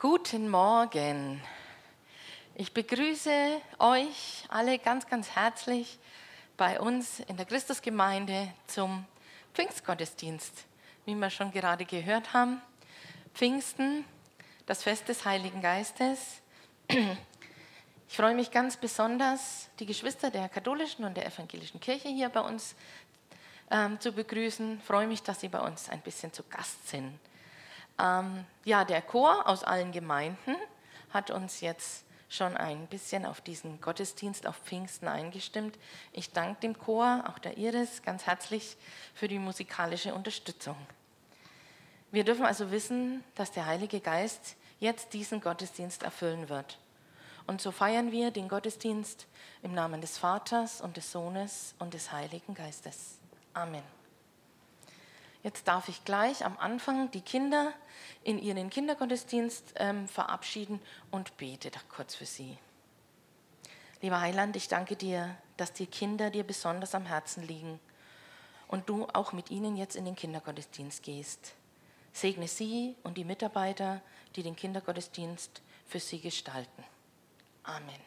Guten Morgen. Ich begrüße euch alle ganz, ganz herzlich bei uns in der Christusgemeinde zum Pfingstgottesdienst. Wie wir schon gerade gehört haben, Pfingsten, das Fest des Heiligen Geistes. Ich freue mich ganz besonders, die Geschwister der katholischen und der evangelischen Kirche hier bei uns ähm, zu begrüßen. Ich freue mich, dass sie bei uns ein bisschen zu Gast sind. Ähm, ja, der Chor aus allen Gemeinden hat uns jetzt schon ein bisschen auf diesen Gottesdienst auf Pfingsten eingestimmt. Ich danke dem Chor, auch der Iris, ganz herzlich für die musikalische Unterstützung. Wir dürfen also wissen, dass der Heilige Geist jetzt diesen Gottesdienst erfüllen wird. Und so feiern wir den Gottesdienst im Namen des Vaters und des Sohnes und des Heiligen Geistes. Amen. Jetzt darf ich gleich am Anfang die Kinder in ihren Kindergottesdienst ähm, verabschieden und bete da kurz für sie. Lieber Heiland, ich danke dir, dass die Kinder dir besonders am Herzen liegen und du auch mit ihnen jetzt in den Kindergottesdienst gehst. Segne sie und die Mitarbeiter, die den Kindergottesdienst für sie gestalten. Amen.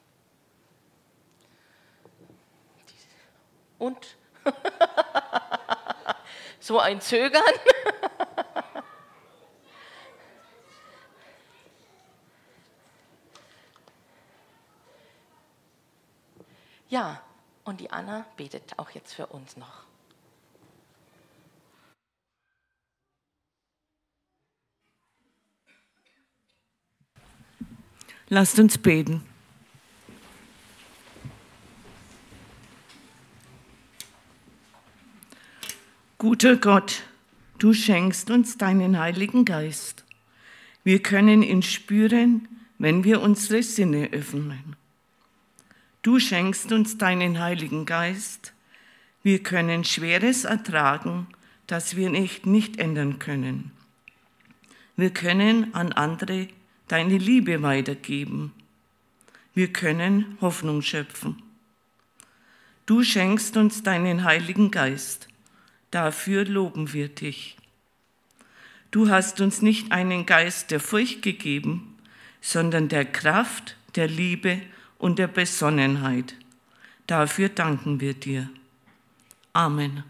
Und so ein Zögern. ja, und die Anna betet auch jetzt für uns noch. Lasst uns beten. Guter Gott, du schenkst uns deinen Heiligen Geist. Wir können ihn spüren, wenn wir unsere Sinne öffnen. Du schenkst uns deinen Heiligen Geist. Wir können Schweres ertragen, das wir nicht, nicht ändern können. Wir können an andere deine Liebe weitergeben. Wir können Hoffnung schöpfen. Du schenkst uns deinen Heiligen Geist Dafür loben wir dich. Du hast uns nicht einen Geist der Furcht gegeben, sondern der Kraft, der Liebe und der Besonnenheit. Dafür danken wir dir. Amen.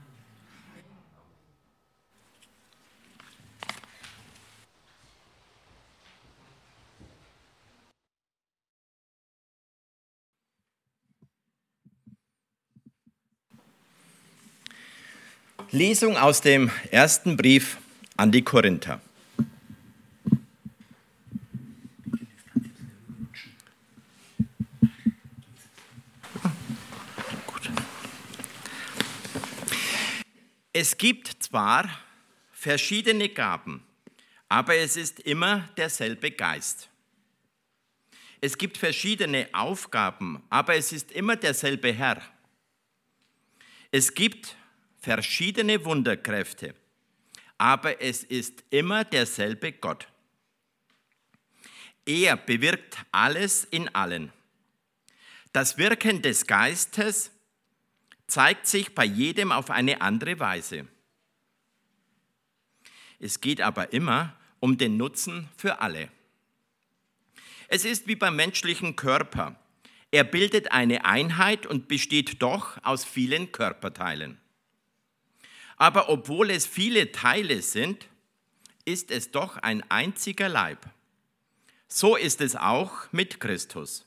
Lesung aus dem ersten Brief an die Korinther. Es gibt zwar verschiedene Gaben, aber es ist immer derselbe Geist. Es gibt verschiedene Aufgaben, aber es ist immer derselbe Herr. Es gibt verschiedene Wunderkräfte, aber es ist immer derselbe Gott. Er bewirkt alles in allen. Das Wirken des Geistes zeigt sich bei jedem auf eine andere Weise. Es geht aber immer um den Nutzen für alle. Es ist wie beim menschlichen Körper. Er bildet eine Einheit und besteht doch aus vielen Körperteilen. Aber obwohl es viele Teile sind, ist es doch ein einziger Leib. So ist es auch mit Christus.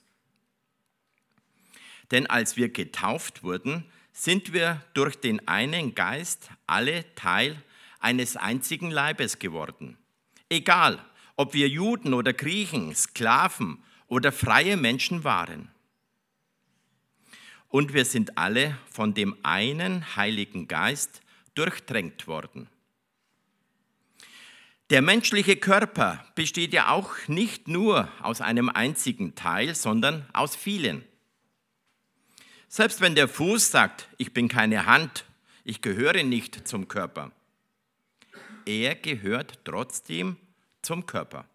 Denn als wir getauft wurden, sind wir durch den einen Geist alle Teil eines einzigen Leibes geworden. Egal, ob wir Juden oder Griechen, Sklaven oder freie Menschen waren. Und wir sind alle von dem einen Heiligen Geist durchdrängt worden. Der menschliche Körper besteht ja auch nicht nur aus einem einzigen Teil, sondern aus vielen. Selbst wenn der Fuß sagt, ich bin keine Hand, ich gehöre nicht zum Körper, er gehört trotzdem zum Körper.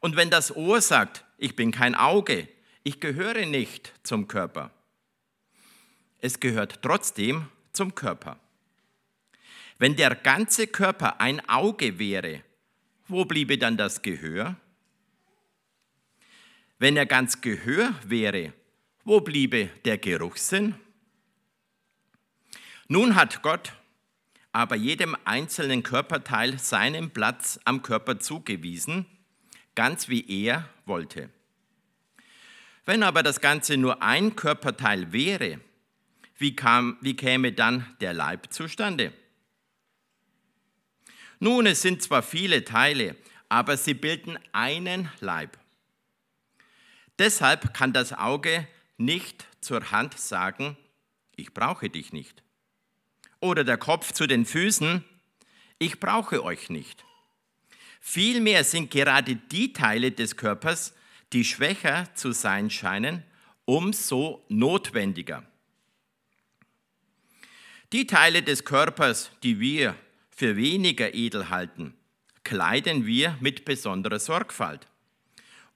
Und wenn das Ohr sagt, ich bin kein Auge, ich gehöre nicht zum Körper, es gehört trotzdem zum Körper. Wenn der ganze Körper ein Auge wäre, wo bliebe dann das Gehör? Wenn er ganz Gehör wäre, wo bliebe der Geruchssinn? Nun hat Gott aber jedem einzelnen Körperteil seinen Platz am Körper zugewiesen, ganz wie er wollte. Wenn aber das Ganze nur ein Körperteil wäre, wie, kam, wie käme dann der Leib zustande? Nun, es sind zwar viele Teile, aber sie bilden einen Leib. Deshalb kann das Auge nicht zur Hand sagen, ich brauche dich nicht. Oder der Kopf zu den Füßen, ich brauche euch nicht. Vielmehr sind gerade die Teile des Körpers, die schwächer zu sein scheinen, umso notwendiger. Die Teile des Körpers, die wir für weniger edel halten, kleiden wir mit besonderer Sorgfalt.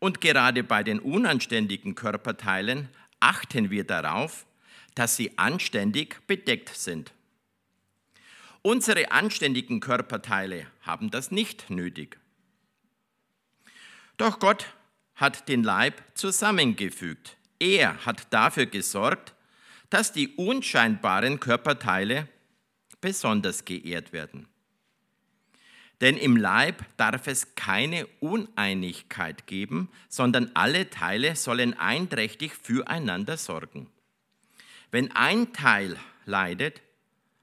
Und gerade bei den unanständigen Körperteilen achten wir darauf, dass sie anständig bedeckt sind. Unsere anständigen Körperteile haben das nicht nötig. Doch Gott hat den Leib zusammengefügt. Er hat dafür gesorgt, dass die unscheinbaren Körperteile besonders geehrt werden. Denn im Leib darf es keine Uneinigkeit geben, sondern alle Teile sollen einträchtig füreinander sorgen. Wenn ein Teil leidet,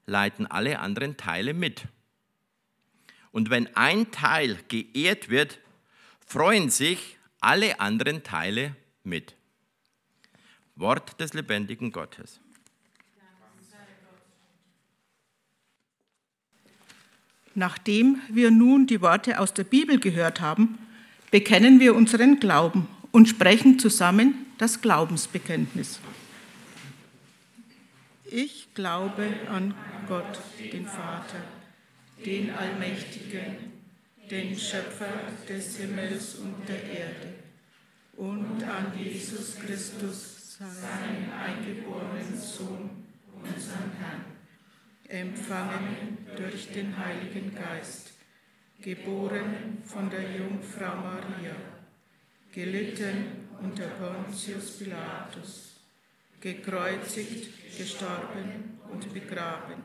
leiden alle anderen Teile mit. Und wenn ein Teil geehrt wird, freuen sich alle anderen Teile mit. Wort des lebendigen Gottes. Nachdem wir nun die Worte aus der Bibel gehört haben, bekennen wir unseren Glauben und sprechen zusammen das Glaubensbekenntnis. Ich glaube an Gott, den Vater, den Allmächtigen, den Schöpfer des Himmels und der Erde, und an Jesus Christus, seinen eingeborenen Sohn, unseren Herrn empfangen durch den Heiligen Geist, geboren von der Jungfrau Maria, gelitten unter Pontius Pilatus, gekreuzigt, gestorben und begraben,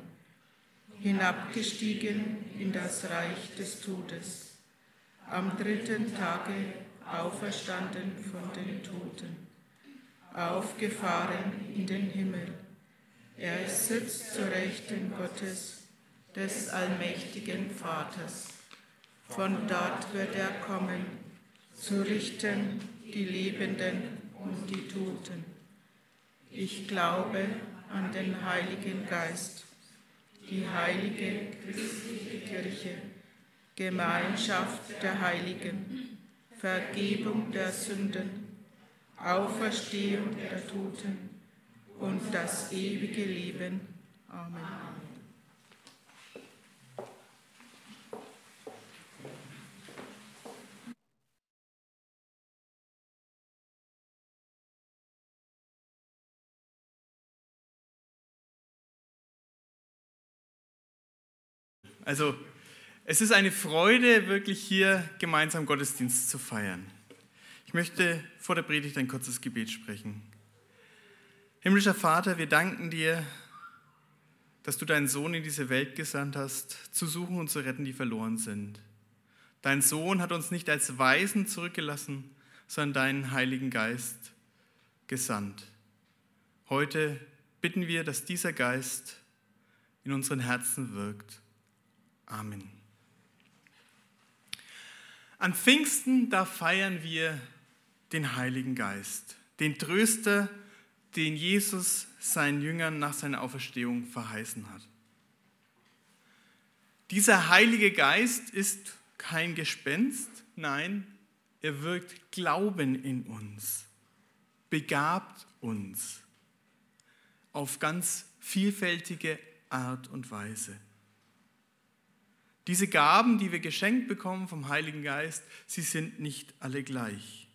hinabgestiegen in das Reich des Todes, am dritten Tage auferstanden von den Toten, aufgefahren in den Himmel er sitzt zur Rechten Gottes, des allmächtigen Vaters. Von dort wird er kommen, zu richten die Lebenden und die Toten. Ich glaube an den Heiligen Geist, die heilige christliche Kirche, Gemeinschaft der Heiligen, Vergebung der Sünden, Auferstehung der Toten und das ewige Leben. Amen. Also es ist eine Freude, wirklich hier gemeinsam Gottesdienst zu feiern. Ich möchte vor der Predigt ein kurzes Gebet sprechen. Himmlischer Vater, wir danken dir, dass du deinen Sohn in diese Welt gesandt hast, zu suchen und zu retten, die verloren sind. Dein Sohn hat uns nicht als Weisen zurückgelassen, sondern deinen Heiligen Geist gesandt. Heute bitten wir, dass dieser Geist in unseren Herzen wirkt. Amen. An Pfingsten, da feiern wir den Heiligen Geist, den Tröster, den Jesus seinen Jüngern nach seiner Auferstehung verheißen hat. Dieser Heilige Geist ist kein Gespenst, nein, er wirkt Glauben in uns, begabt uns auf ganz vielfältige Art und Weise. Diese Gaben, die wir geschenkt bekommen vom Heiligen Geist, sie sind nicht alle gleich.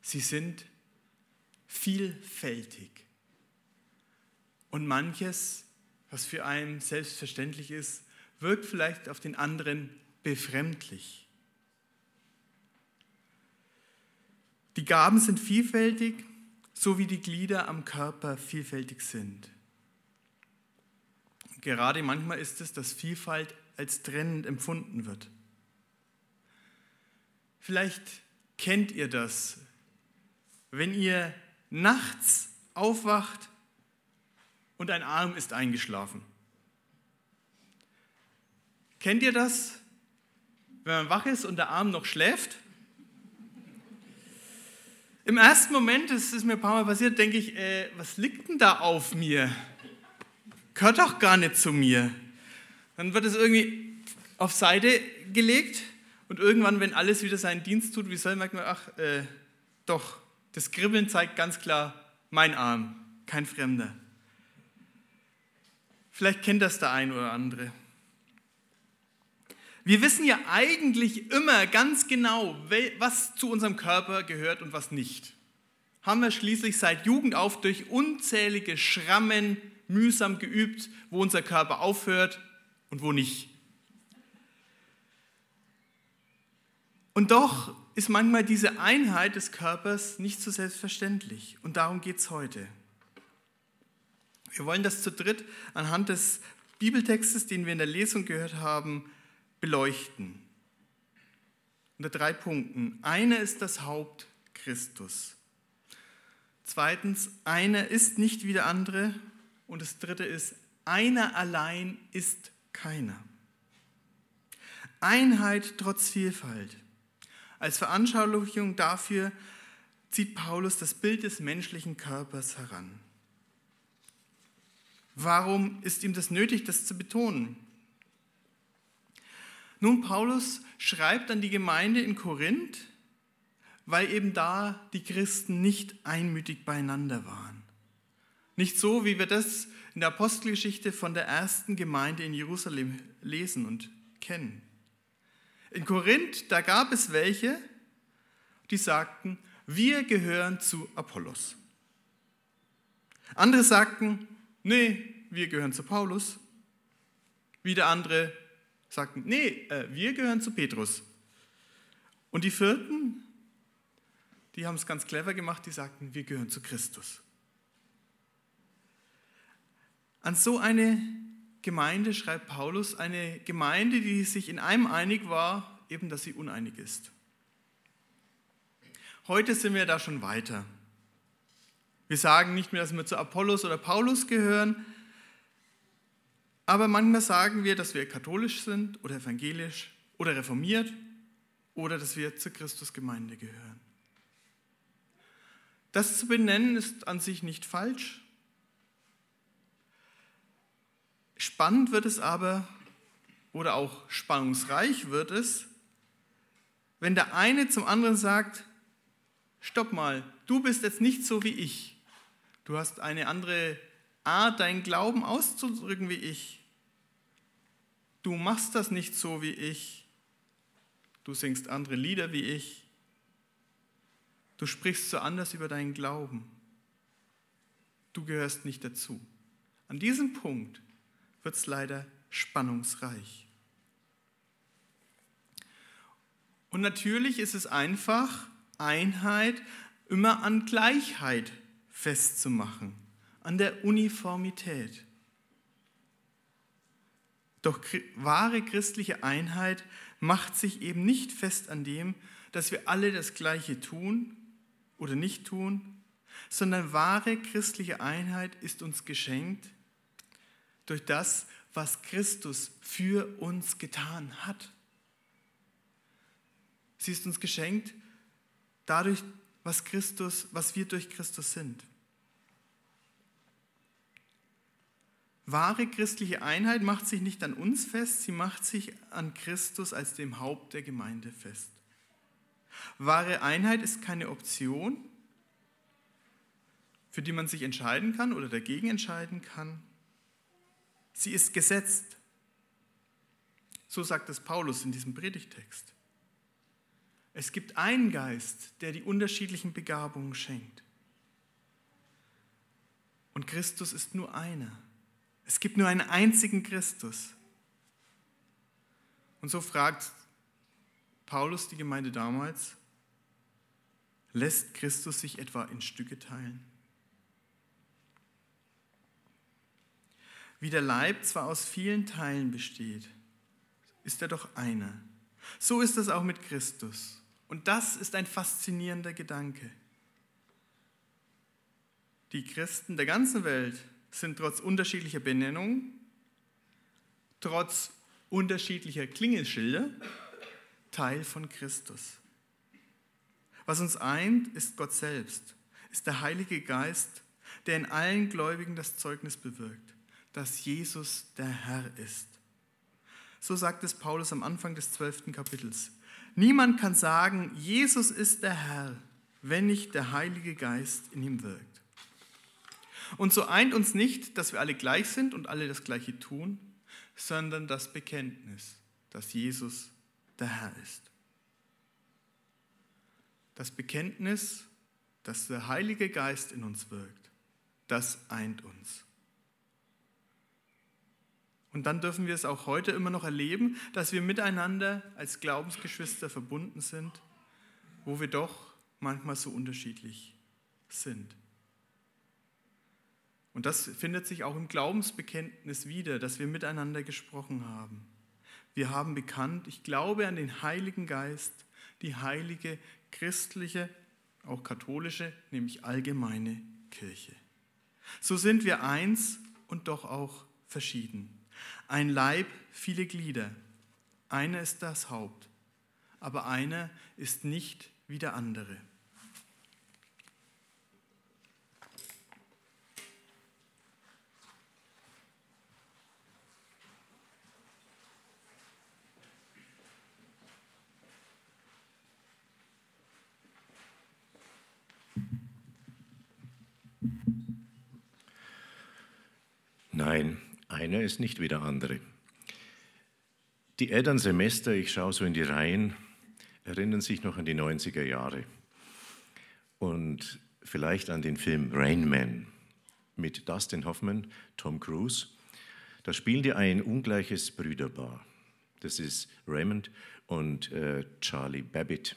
Sie sind vielfältig. Und manches, was für einen selbstverständlich ist, wirkt vielleicht auf den anderen befremdlich. Die Gaben sind vielfältig, so wie die Glieder am Körper vielfältig sind. Gerade manchmal ist es, dass Vielfalt als trennend empfunden wird. Vielleicht kennt ihr das, wenn ihr nachts aufwacht und ein Arm ist eingeschlafen. Kennt ihr das, wenn man wach ist und der Arm noch schläft? Im ersten Moment, das ist mir ein paar Mal passiert, denke ich, äh, was liegt denn da auf mir? Gehört doch gar nicht zu mir. Dann wird es irgendwie auf Seite gelegt und irgendwann, wenn alles wieder seinen Dienst tut, wie soll merkt man, ach, äh, doch, das Kribbeln zeigt ganz klar, mein Arm, kein Fremder. Vielleicht kennt das der ein oder andere. Wir wissen ja eigentlich immer ganz genau, was zu unserem Körper gehört und was nicht. Haben wir schließlich seit Jugend auf durch unzählige Schrammen mühsam geübt, wo unser Körper aufhört und wo nicht. Und doch ist manchmal diese Einheit des Körpers nicht so selbstverständlich. Und darum geht es heute. Wir wollen das zu dritt anhand des Bibeltextes, den wir in der Lesung gehört haben, beleuchten. Unter drei Punkten. Einer ist das Haupt Christus. Zweitens, einer ist nicht wie der andere. Und das dritte ist, einer allein ist keiner. Einheit trotz Vielfalt. Als Veranschaulichung dafür zieht Paulus das Bild des menschlichen Körpers heran. Warum ist ihm das nötig, das zu betonen? Nun, Paulus schreibt an die Gemeinde in Korinth, weil eben da die Christen nicht einmütig beieinander waren. Nicht so, wie wir das in der Apostelgeschichte von der ersten Gemeinde in Jerusalem lesen und kennen. In Korinth, da gab es welche, die sagten, wir gehören zu Apollos. Andere sagten, nee, wir gehören zu Paulus. Wieder andere, sagten, nee, äh, wir gehören zu Petrus. Und die vierten, die haben es ganz clever gemacht, die sagten, wir gehören zu Christus. An so eine Gemeinde schreibt Paulus, eine Gemeinde, die sich in einem einig war, eben dass sie uneinig ist. Heute sind wir da schon weiter. Wir sagen nicht mehr, dass wir zu Apollos oder Paulus gehören, aber manchmal sagen wir, dass wir katholisch sind oder evangelisch oder reformiert oder dass wir zur Christusgemeinde gehören. Das zu benennen ist an sich nicht falsch. Spannend wird es aber oder auch spannungsreich wird es, wenn der eine zum anderen sagt, stopp mal, du bist jetzt nicht so wie ich. Du hast eine andere Art, deinen Glauben auszudrücken wie ich du machst das nicht so wie ich, du singst andere Lieder wie ich, du sprichst so anders über deinen Glauben, du gehörst nicht dazu. An diesem Punkt wird es leider spannungsreich. Und natürlich ist es einfach, Einheit immer an Gleichheit festzumachen, an der Uniformität. Doch wahre christliche Einheit macht sich eben nicht fest an dem, dass wir alle das Gleiche tun oder nicht tun, sondern wahre christliche Einheit ist uns geschenkt durch das, was Christus für uns getan hat. Sie ist uns geschenkt dadurch, was Christus, was wir durch Christus sind. Wahre christliche Einheit macht sich nicht an uns fest, sie macht sich an Christus als dem Haupt der Gemeinde fest. Wahre Einheit ist keine Option, für die man sich entscheiden kann oder dagegen entscheiden kann. Sie ist gesetzt. So sagt es Paulus in diesem Predigtext. Es gibt einen Geist, der die unterschiedlichen Begabungen schenkt. Und Christus ist nur einer. Es gibt nur einen einzigen Christus. Und so fragt Paulus die Gemeinde damals, Lässt Christus sich etwa in Stücke teilen? Wie der Leib zwar aus vielen Teilen besteht, ist er doch einer. So ist es auch mit Christus. Und das ist ein faszinierender Gedanke. Die Christen der ganzen Welt sind trotz unterschiedlicher Benennung, trotz unterschiedlicher Klingelschilder Teil von Christus. Was uns eint, ist Gott selbst, ist der Heilige Geist, der in allen Gläubigen das Zeugnis bewirkt, dass Jesus der Herr ist. So sagt es Paulus am Anfang des zwölften Kapitels. Niemand kann sagen, Jesus ist der Herr, wenn nicht der Heilige Geist in ihm wirkt. Und so eint uns nicht, dass wir alle gleich sind und alle das Gleiche tun, sondern das Bekenntnis, dass Jesus der Herr ist. Das Bekenntnis, dass der Heilige Geist in uns wirkt, das eint uns. Und dann dürfen wir es auch heute immer noch erleben, dass wir miteinander als Glaubensgeschwister verbunden sind, wo wir doch manchmal so unterschiedlich sind. Und das findet sich auch im Glaubensbekenntnis wieder, dass wir miteinander gesprochen haben. Wir haben bekannt, ich glaube an den Heiligen Geist, die heilige christliche, auch katholische, nämlich allgemeine Kirche. So sind wir eins und doch auch verschieden. Ein Leib, viele Glieder. Einer ist das Haupt, aber einer ist nicht wie der andere. Nein, einer ist nicht wie der andere. Die Elternsemester, ich schaue so in die Reihen, erinnern sich noch an die 90er Jahre und vielleicht an den Film Rain Man mit Dustin Hoffman, Tom Cruise. Da spielen die ein ungleiches Brüderpaar. Das ist Raymond und äh, Charlie Babbitt.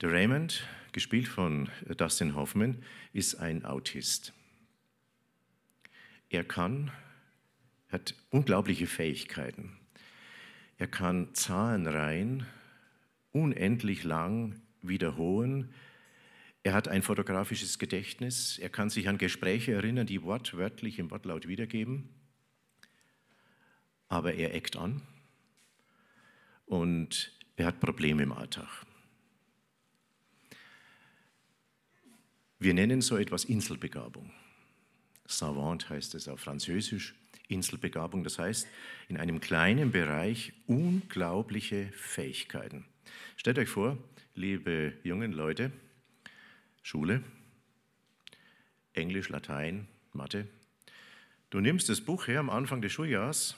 Der Raymond, gespielt von Dustin Hoffman, ist ein Autist. Er kann, hat unglaubliche Fähigkeiten. Er kann Zahlenreihen unendlich lang wiederholen. Er hat ein fotografisches Gedächtnis. Er kann sich an Gespräche erinnern, die wortwörtlich im Wortlaut wiedergeben. Aber er eckt an und er hat Probleme im Alltag. Wir nennen so etwas Inselbegabung. Savant heißt es auf Französisch, Inselbegabung, das heißt in einem kleinen Bereich unglaubliche Fähigkeiten. Stellt euch vor, liebe jungen Leute, Schule, Englisch, Latein, Mathe. Du nimmst das Buch her am Anfang des Schuljahres,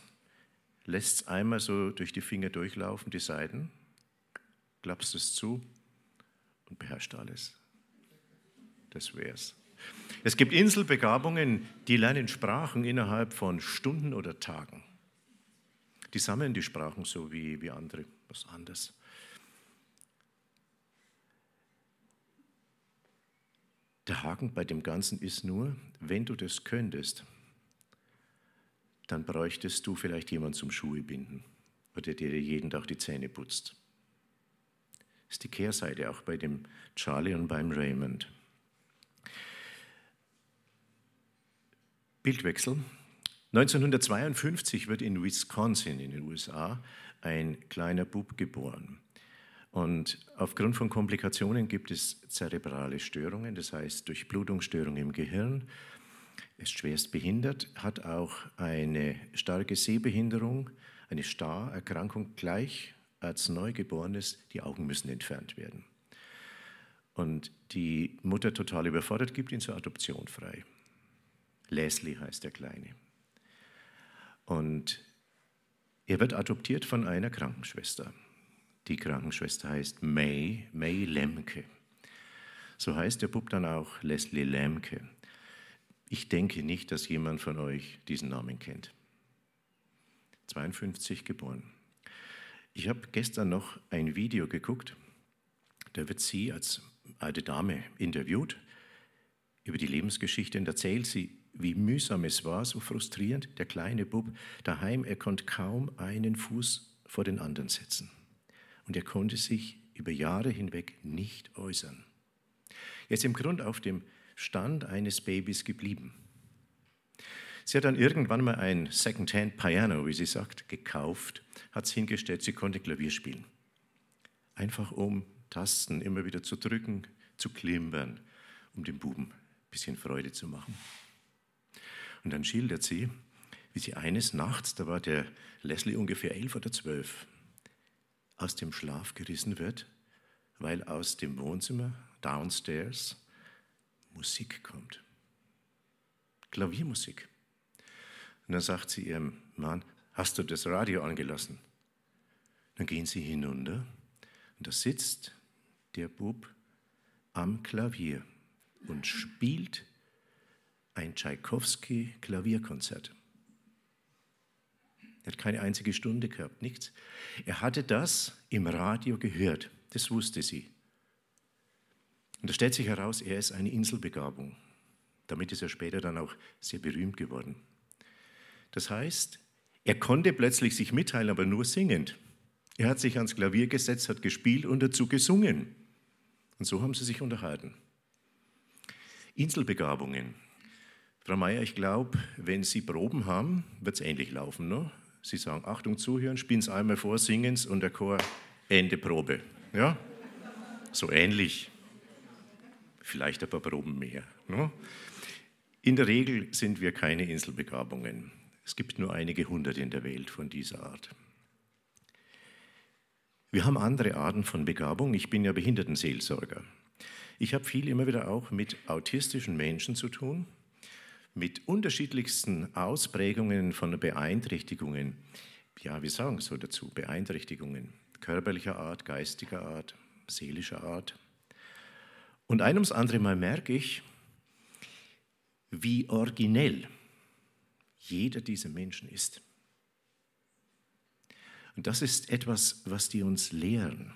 lässt es einmal so durch die Finger durchlaufen, die Seiten, klappst es zu und beherrscht alles. Das wär's. Es gibt Inselbegabungen, die lernen Sprachen innerhalb von Stunden oder Tagen. Die sammeln die Sprachen so wie, wie andere, was anderes. Der Haken bei dem Ganzen ist nur, wenn du das könntest, dann bräuchtest du vielleicht jemanden zum Schuhe binden oder der dir jeden Tag die Zähne putzt. Das ist die Kehrseite auch bei dem Charlie und beim Raymond. Bildwechsel. 1952 wird in Wisconsin in den USA ein kleiner Bub geboren. Und aufgrund von Komplikationen gibt es zerebrale Störungen, das heißt Durchblutungsstörungen im Gehirn. Ist schwerst behindert, hat auch eine starke Sehbehinderung, eine Starerkrankung gleich als Neugeborenes. Die Augen müssen entfernt werden. Und die Mutter total überfordert, gibt ihn zur Adoption frei. Leslie heißt der Kleine. Und er wird adoptiert von einer Krankenschwester. Die Krankenschwester heißt May, May Lemke. So heißt der Bub dann auch Leslie Lemke. Ich denke nicht, dass jemand von euch diesen Namen kennt. 52 geboren. Ich habe gestern noch ein Video geguckt. Da wird sie als alte Dame interviewt über die Lebensgeschichte und erzählt sie, wie mühsam es war, so frustrierend. Der kleine Bub daheim, er konnte kaum einen Fuß vor den anderen setzen. Und er konnte sich über Jahre hinweg nicht äußern. Er ist im Grunde auf dem Stand eines Babys geblieben. Sie hat dann irgendwann mal ein Second-Hand-Piano, wie sie sagt, gekauft, hat es hingestellt, sie konnte Klavier spielen. Einfach um Tasten immer wieder zu drücken, zu klimpern, um dem Buben ein bisschen Freude zu machen. Und dann schildert sie, wie sie eines Nachts, da war der Leslie ungefähr elf oder zwölf, aus dem Schlaf gerissen wird, weil aus dem Wohnzimmer downstairs Musik kommt. Klaviermusik. Und dann sagt sie ihrem Mann, hast du das Radio angelassen? Dann gehen sie hinunter und da sitzt der Bub am Klavier und spielt ein Tschaikowski-Klavierkonzert. Er hat keine einzige Stunde gehabt, nichts. Er hatte das im Radio gehört, das wusste sie. Und da stellt sich heraus, er ist eine Inselbegabung. Damit ist er später dann auch sehr berühmt geworden. Das heißt, er konnte plötzlich sich mitteilen, aber nur singend. Er hat sich ans Klavier gesetzt, hat gespielt und dazu gesungen. Und so haben sie sich unterhalten. Inselbegabungen. Frau Meier, ich glaube, wenn Sie Proben haben, wird es ähnlich laufen. Ne? Sie sagen, Achtung, zuhören, spielen es einmal vor, singen es und der Chor, Ende Probe. Ja? So ähnlich. Vielleicht ein paar Proben mehr. Ne? In der Regel sind wir keine Inselbegabungen. Es gibt nur einige hundert in der Welt von dieser Art. Wir haben andere Arten von Begabung. Ich bin ja Behindertenseelsorger. Ich habe viel immer wieder auch mit autistischen Menschen zu tun, mit unterschiedlichsten Ausprägungen von Beeinträchtigungen. Ja, wir sagen so dazu, Beeinträchtigungen körperlicher Art, geistiger Art, seelischer Art. Und ein ums andere Mal merke ich, wie originell jeder dieser Menschen ist. Und das ist etwas, was die uns lehren.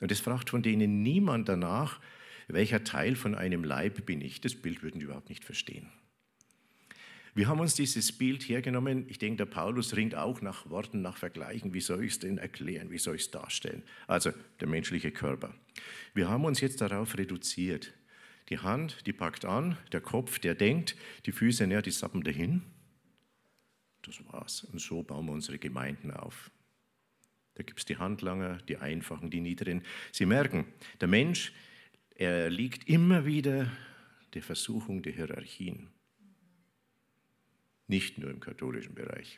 Und es fragt von denen niemand danach, welcher Teil von einem Leib bin ich. Das Bild würden die überhaupt nicht verstehen. Wir haben uns dieses Bild hergenommen. Ich denke, der Paulus ringt auch nach Worten, nach Vergleichen. Wie soll ich es denn erklären? Wie soll ich es darstellen? Also der menschliche Körper. Wir haben uns jetzt darauf reduziert. Die Hand, die packt an, der Kopf, der denkt, die Füße, ja, die sappen dahin. Das war's. Und so bauen wir unsere Gemeinden auf. Da gibt es die Handlanger, die Einfachen, die Niederen. Sie merken, der Mensch, er liegt immer wieder der Versuchung der Hierarchien nicht nur im katholischen Bereich.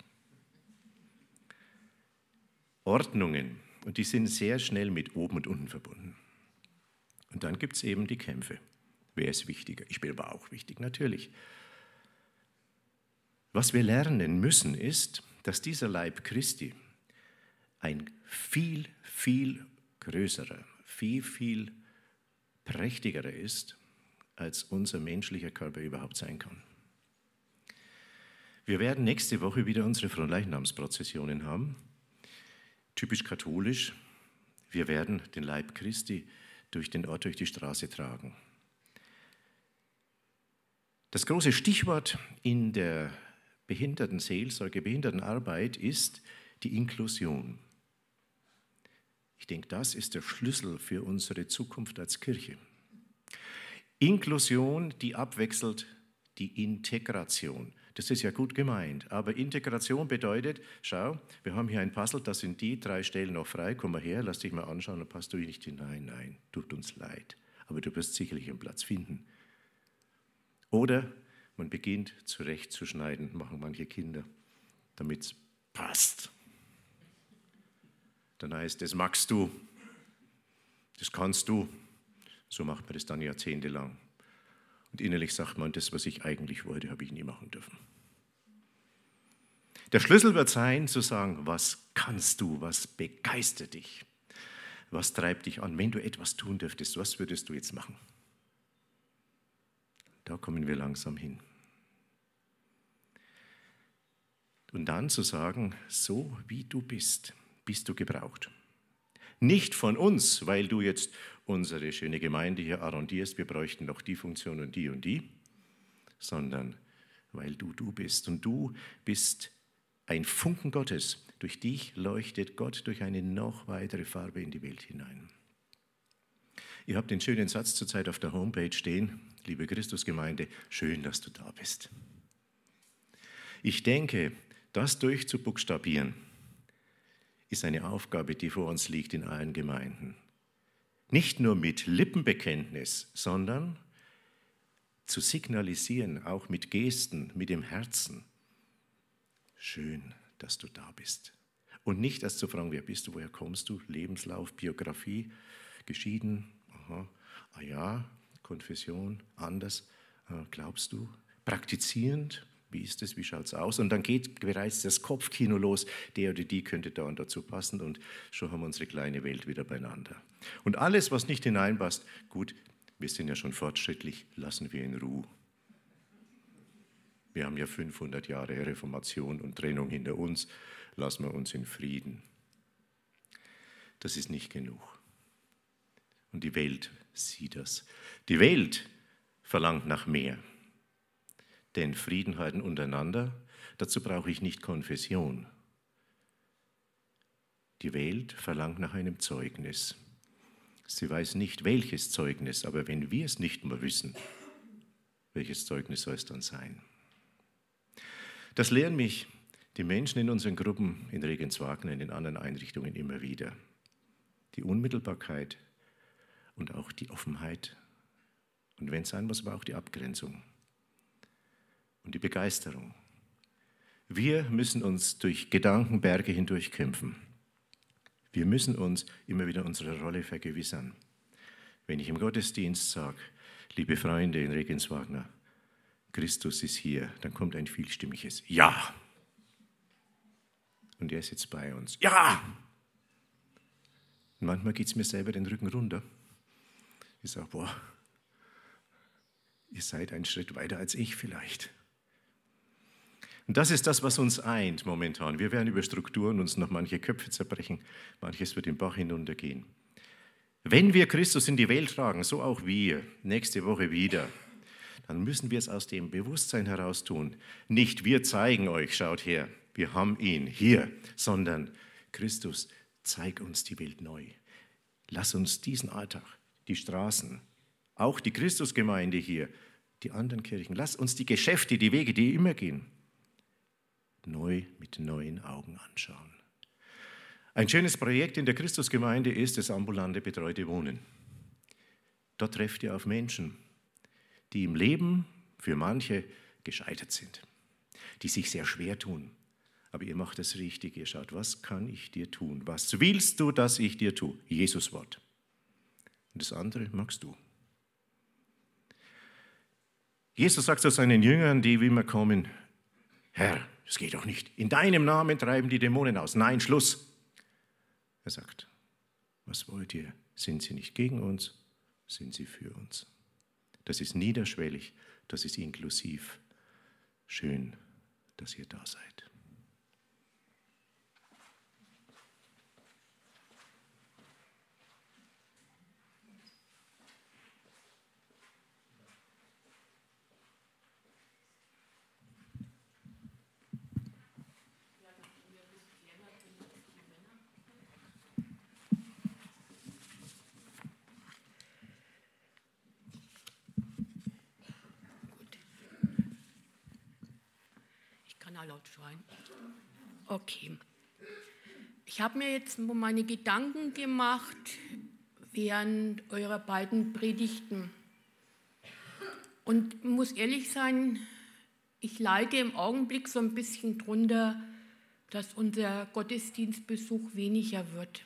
Ordnungen, und die sind sehr schnell mit oben und unten verbunden. Und dann gibt es eben die Kämpfe. Wer ist wichtiger? Ich bin aber auch wichtig, natürlich. Was wir lernen müssen, ist, dass dieser Leib Christi ein viel, viel größerer, viel, viel prächtigerer ist, als unser menschlicher Körper überhaupt sein kann. Wir werden nächste Woche wieder unsere Fronleichnamsprozessionen haben. Typisch katholisch. Wir werden den Leib Christi durch den Ort, durch die Straße tragen. Das große Stichwort in der Behindertenseelsorge, Behindertenarbeit ist die Inklusion. Ich denke, das ist der Schlüssel für unsere Zukunft als Kirche. Inklusion, die abwechselt die Integration. Das ist ja gut gemeint. Aber Integration bedeutet, schau, wir haben hier ein Puzzle, da sind die drei Stellen noch frei, komm mal her, lass dich mal anschauen, da passt du nicht hinein. Nein, tut uns leid. Aber du wirst sicherlich einen Platz finden. Oder man beginnt zurechtzuschneiden, machen manche Kinder, damit es passt. Dann heißt es, das magst du, das kannst du. So macht man das dann jahrzehntelang. Und innerlich sagt man, das, was ich eigentlich wollte, habe ich nie machen dürfen. Der Schlüssel wird sein, zu sagen, was kannst du, was begeistert dich, was treibt dich an, wenn du etwas tun dürftest, was würdest du jetzt machen? Da kommen wir langsam hin. Und dann zu sagen, so wie du bist, bist du gebraucht. Nicht von uns, weil du jetzt unsere schöne Gemeinde hier arrondierst, wir bräuchten noch die Funktion und die und die, sondern weil du du bist. Und du bist ein Funken Gottes. Durch dich leuchtet Gott durch eine noch weitere Farbe in die Welt hinein. Ihr habt den schönen Satz zurzeit auf der Homepage stehen, liebe Christusgemeinde, schön, dass du da bist. Ich denke, das durchzubuchstabieren ist eine Aufgabe, die vor uns liegt in allen Gemeinden. Nicht nur mit Lippenbekenntnis, sondern zu signalisieren, auch mit Gesten, mit dem Herzen. Schön, dass du da bist. Und nicht erst zu fragen, wer bist du, woher kommst du, Lebenslauf, Biografie, geschieden, aha, ah ja, Konfession, anders, äh, glaubst du, praktizierend, wie ist es, wie schaut es aus? Und dann geht bereits das Kopfkino los, der oder die könnte da und dazu passen und schon haben wir unsere kleine Welt wieder beieinander. Und alles, was nicht hineinpasst, gut, wir sind ja schon fortschrittlich, lassen wir in Ruhe. Wir haben ja 500 Jahre Reformation und Trennung hinter uns, lassen wir uns in Frieden. Das ist nicht genug. Und die Welt sieht das. Die Welt verlangt nach mehr. Denn Frieden halten untereinander, dazu brauche ich nicht Konfession. Die Welt verlangt nach einem Zeugnis. Sie weiß nicht, welches Zeugnis, aber wenn wir es nicht mehr wissen, welches Zeugnis soll es dann sein? Das lehren mich die Menschen in unseren Gruppen in Regenswagen, in den anderen Einrichtungen immer wieder. Die Unmittelbarkeit und auch die Offenheit und wenn es sein muss, aber auch die Abgrenzung und die Begeisterung. Wir müssen uns durch Gedankenberge hindurchkämpfen. Wir müssen uns immer wieder unsere Rolle vergewissern. Wenn ich im Gottesdienst sage, liebe Freunde in Regenswagner, Christus ist hier, dann kommt ein vielstimmiges Ja. Und er ist jetzt bei uns. Ja! Und manchmal geht es mir selber den Rücken runter. Ich sage, boah, ihr seid einen Schritt weiter als ich vielleicht. Und das ist das, was uns eint momentan. Wir werden über Strukturen uns noch manche Köpfe zerbrechen, manches wird den Bach hinuntergehen. Wenn wir Christus in die Welt tragen, so auch wir, nächste Woche wieder, dann müssen wir es aus dem Bewusstsein heraus tun. Nicht wir zeigen euch, schaut her, wir haben ihn hier, sondern Christus, zeig uns die Welt neu. Lass uns diesen Alltag, die Straßen, auch die Christusgemeinde hier, die anderen Kirchen, lass uns die Geschäfte, die Wege, die immer gehen, neu mit neuen Augen anschauen. Ein schönes Projekt in der Christusgemeinde ist das ambulante betreute Wohnen. Dort trefft ihr auf Menschen, die im Leben für manche gescheitert sind, die sich sehr schwer tun. Aber ihr macht es richtig, ihr schaut, was kann ich dir tun? Was willst du, dass ich dir tue? Jesus Wort. Und das andere magst du. Jesus sagt zu seinen Jüngern, die wie immer kommen, Herr, das geht doch nicht. In deinem Namen treiben die Dämonen aus. Nein, Schluss. Er sagt, was wollt ihr? Sind sie nicht gegen uns? Sind sie für uns? Das ist niederschwellig, das ist inklusiv. Schön, dass ihr da seid. Laut schreien. Okay. Ich habe mir jetzt meine Gedanken gemacht während eurer beiden Predigten. Und muss ehrlich sein, ich leide im Augenblick so ein bisschen drunter, dass unser Gottesdienstbesuch weniger wird.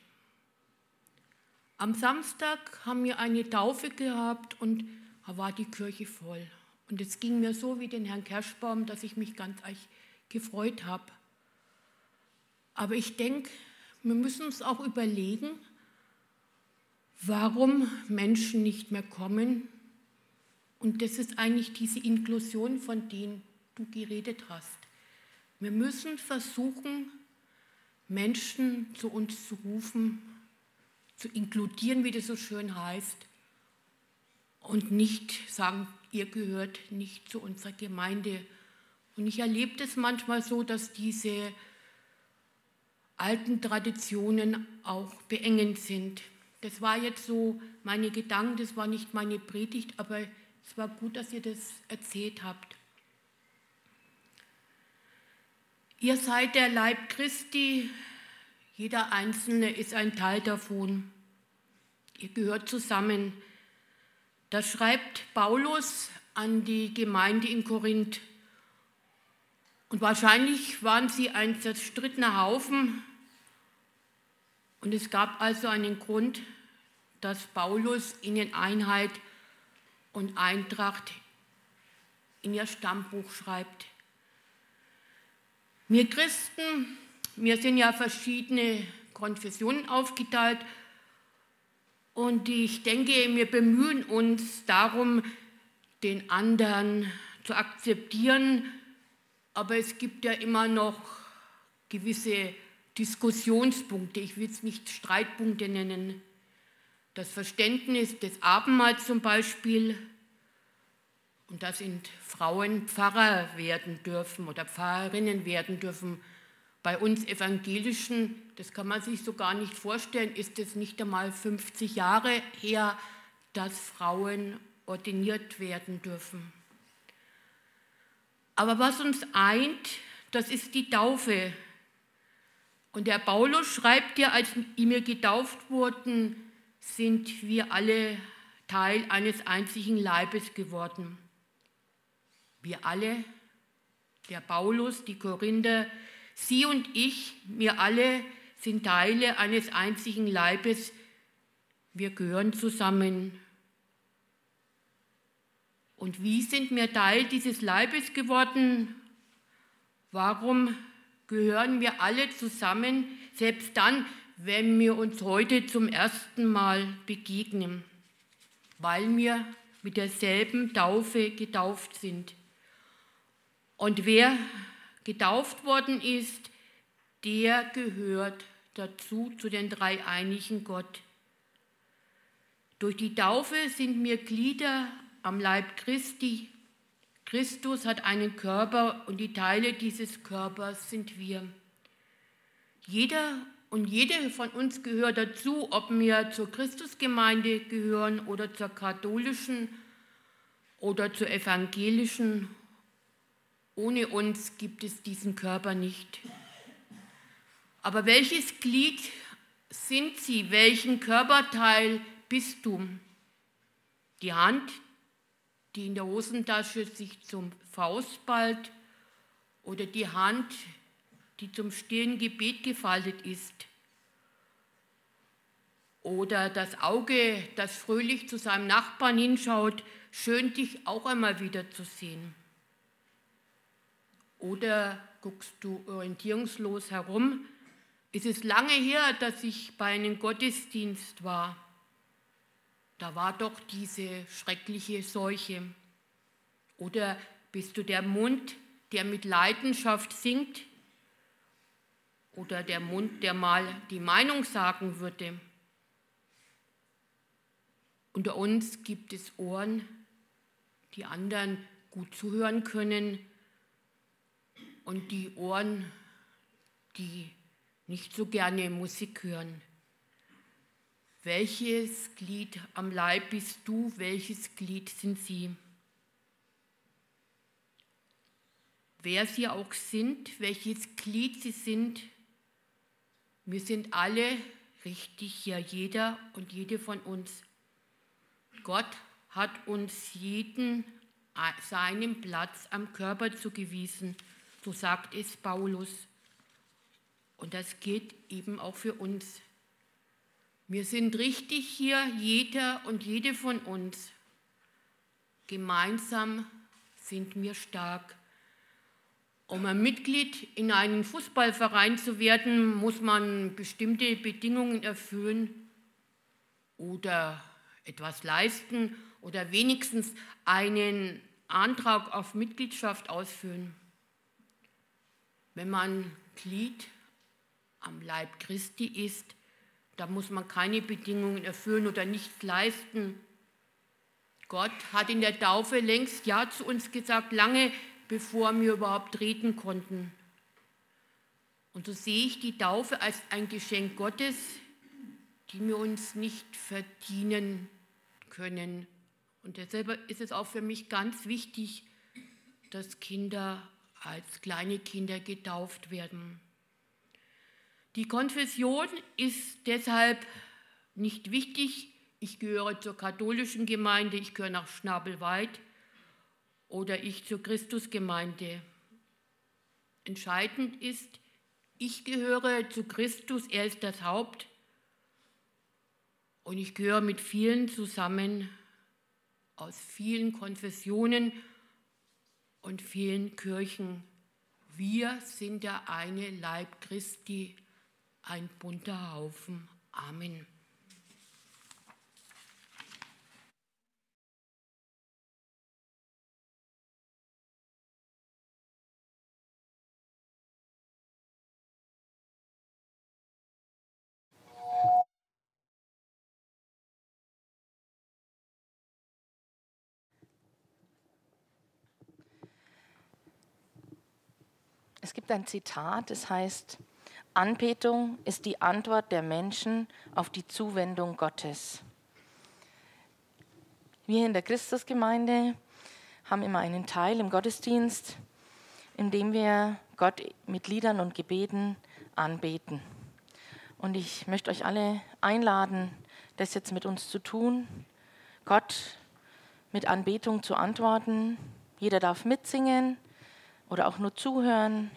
Am Samstag haben wir eine Taufe gehabt und da war die Kirche voll. Und es ging mir so wie den Herrn Kerschbaum, dass ich mich ganz gefreut habe. Aber ich denke, wir müssen uns auch überlegen, warum Menschen nicht mehr kommen. Und das ist eigentlich diese Inklusion, von der du geredet hast. Wir müssen versuchen, Menschen zu uns zu rufen, zu inkludieren, wie das so schön heißt, und nicht sagen, ihr gehört nicht zu unserer Gemeinde. Und ich erlebe das manchmal so, dass diese alten Traditionen auch beengend sind. Das war jetzt so meine Gedanken, das war nicht meine Predigt, aber es war gut, dass ihr das erzählt habt. Ihr seid der Leib Christi, jeder Einzelne ist ein Teil davon. Ihr gehört zusammen. Das schreibt Paulus an die Gemeinde in Korinth. Und wahrscheinlich waren sie ein zerstrittener Haufen. Und es gab also einen Grund, dass Paulus ihnen Einheit und Eintracht in ihr Stammbuch schreibt. Wir Christen, wir sind ja verschiedene Konfessionen aufgeteilt und ich denke, wir bemühen uns darum, den anderen zu akzeptieren, aber es gibt ja immer noch gewisse Diskussionspunkte, ich will es nicht Streitpunkte nennen. Das Verständnis des Abendmahls zum Beispiel, und da sind Frauen Pfarrer werden dürfen oder Pfarrerinnen werden dürfen. Bei uns Evangelischen, das kann man sich so gar nicht vorstellen, ist es nicht einmal 50 Jahre her, dass Frauen ordiniert werden dürfen. Aber was uns eint, das ist die Taufe. Und der Paulus schreibt ja, als wir getauft wurden, sind wir alle Teil eines einzigen Leibes geworden. Wir alle, der Paulus, die Korinther, Sie und ich, wir alle sind Teile eines einzigen Leibes. Wir gehören zusammen. Und wie sind wir Teil dieses Leibes geworden? Warum gehören wir alle zusammen, selbst dann, wenn wir uns heute zum ersten Mal begegnen? Weil wir mit derselben Taufe getauft sind. Und wer getauft worden ist, der gehört dazu, zu den dreieinigen Gott. Durch die Taufe sind wir Glieder am Leib Christi. Christus hat einen Körper und die Teile dieses Körpers sind wir. Jeder und jede von uns gehört dazu, ob wir zur Christusgemeinde gehören oder zur katholischen oder zur evangelischen ohne uns gibt es diesen Körper nicht. Aber welches Glied sind sie? Welchen Körperteil bist du? Die Hand, die in der Hosentasche sich zum Faust ballt oder die Hand, die zum stillen Gebet gefaltet ist? Oder das Auge, das fröhlich zu seinem Nachbarn hinschaut, schön dich auch einmal wieder zu sehen. Oder guckst du orientierungslos herum? Es ist lange her, dass ich bei einem Gottesdienst war. Da war doch diese schreckliche Seuche. Oder bist du der Mund, der mit Leidenschaft singt? Oder der Mund, der mal die Meinung sagen würde? Unter uns gibt es Ohren, die anderen gut zuhören können und die Ohren, die nicht so gerne Musik hören. Welches Glied am Leib bist du? Welches Glied sind sie? Wer sie auch sind, welches Glied sie sind, wir sind alle richtig, ja jeder und jede von uns. Gott hat uns jeden seinen Platz am Körper zugewiesen so sagt es Paulus. Und das gilt eben auch für uns. Wir sind richtig hier, jeder und jede von uns. Gemeinsam sind wir stark. Um ein Mitglied in einen Fußballverein zu werden, muss man bestimmte Bedingungen erfüllen oder etwas leisten oder wenigstens einen Antrag auf Mitgliedschaft ausfüllen. Wenn man Glied am Leib Christi ist, da muss man keine Bedingungen erfüllen oder nichts leisten. Gott hat in der Taufe längst Ja zu uns gesagt, lange bevor wir überhaupt reden konnten. Und so sehe ich die Taufe als ein Geschenk Gottes, die wir uns nicht verdienen können. Und deshalb ist es auch für mich ganz wichtig, dass Kinder als kleine Kinder getauft werden. Die Konfession ist deshalb nicht wichtig. Ich gehöre zur katholischen Gemeinde, ich gehöre nach Schnabelweit oder ich zur Christusgemeinde. Entscheidend ist, ich gehöre zu Christus, er ist das Haupt und ich gehöre mit vielen zusammen aus vielen Konfessionen und vielen Kirchen. Wir sind der eine Leib Christi ein bunter Haufen. Amen. Es gibt ein Zitat, das heißt, Anbetung ist die Antwort der Menschen auf die Zuwendung Gottes. Wir in der Christusgemeinde haben immer einen Teil im Gottesdienst, in dem wir Gott mit Liedern und Gebeten anbeten. Und ich möchte euch alle einladen, das jetzt mit uns zu tun, Gott mit Anbetung zu antworten. Jeder darf mitsingen oder auch nur zuhören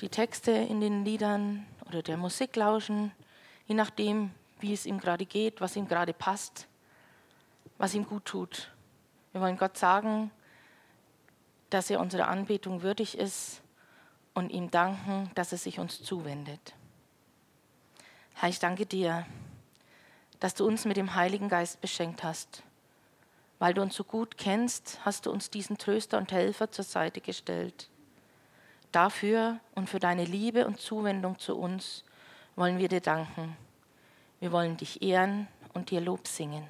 die Texte in den Liedern oder der Musik lauschen, je nachdem, wie es ihm gerade geht, was ihm gerade passt, was ihm gut tut. Wir wollen Gott sagen, dass er unserer Anbetung würdig ist und ihm danken, dass er sich uns zuwendet. Herr, ich danke dir, dass du uns mit dem Heiligen Geist beschenkt hast. Weil du uns so gut kennst, hast du uns diesen Tröster und Helfer zur Seite gestellt. Dafür und für deine Liebe und Zuwendung zu uns wollen wir dir danken. Wir wollen dich ehren und dir Lob singen.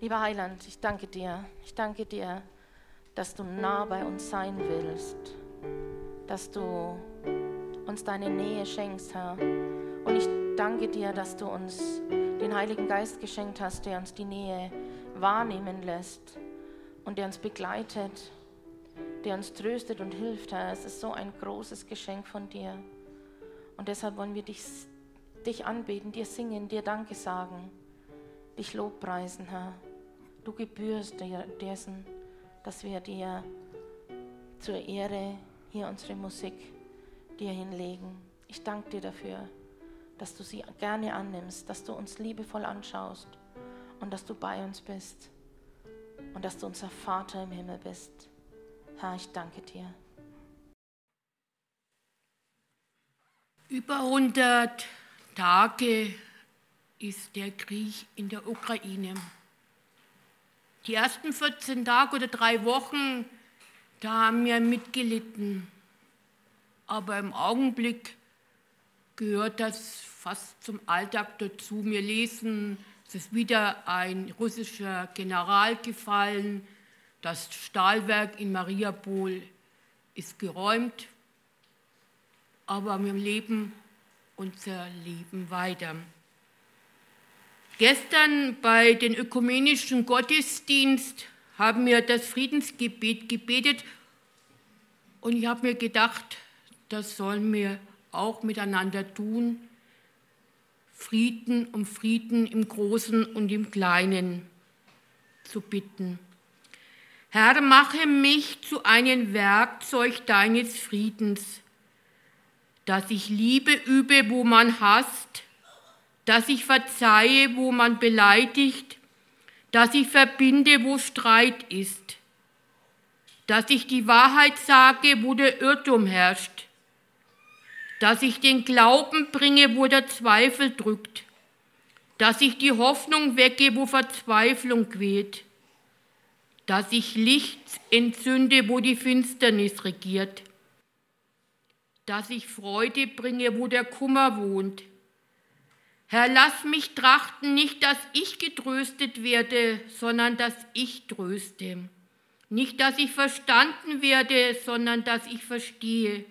Lieber Heiland, ich danke dir. Ich danke dir, dass du nah bei uns sein willst, dass du uns deine Nähe schenkst, Herr. Und ich danke dir, dass du uns den Heiligen Geist geschenkt hast, der uns die Nähe wahrnehmen lässt und der uns begleitet der uns tröstet und hilft, Herr. Es ist so ein großes Geschenk von dir. Und deshalb wollen wir dich, dich anbeten, dir singen, dir Danke sagen, dich Lobpreisen, Herr. Du gebührst dir dessen, dass wir dir zur Ehre hier unsere Musik dir hinlegen. Ich danke dir dafür, dass du sie gerne annimmst, dass du uns liebevoll anschaust und dass du bei uns bist und dass du unser Vater im Himmel bist. Herr, ich danke dir. Über 100 Tage ist der Krieg in der Ukraine. Die ersten 14 Tage oder drei Wochen, da haben wir mitgelitten. Aber im Augenblick gehört das fast zum Alltag dazu. Wir lesen, es ist wieder ein russischer General gefallen, das Stahlwerk in Mariapol ist geräumt, aber wir leben unser Leben weiter. Gestern bei den ökumenischen Gottesdienst haben wir das Friedensgebet gebetet und ich habe mir gedacht, das sollen wir auch miteinander tun. Frieden um Frieden im Großen und im Kleinen zu bitten. Herr, mache mich zu einem Werkzeug deines Friedens, dass ich Liebe übe, wo man hasst, dass ich verzeihe, wo man beleidigt, dass ich verbinde, wo Streit ist, dass ich die Wahrheit sage, wo der Irrtum herrscht, dass ich den Glauben bringe, wo der Zweifel drückt, dass ich die Hoffnung wecke, wo Verzweiflung quält dass ich Licht entzünde, wo die Finsternis regiert, dass ich Freude bringe, wo der Kummer wohnt. Herr, lass mich trachten, nicht, dass ich getröstet werde, sondern dass ich tröste. Nicht, dass ich verstanden werde, sondern dass ich verstehe.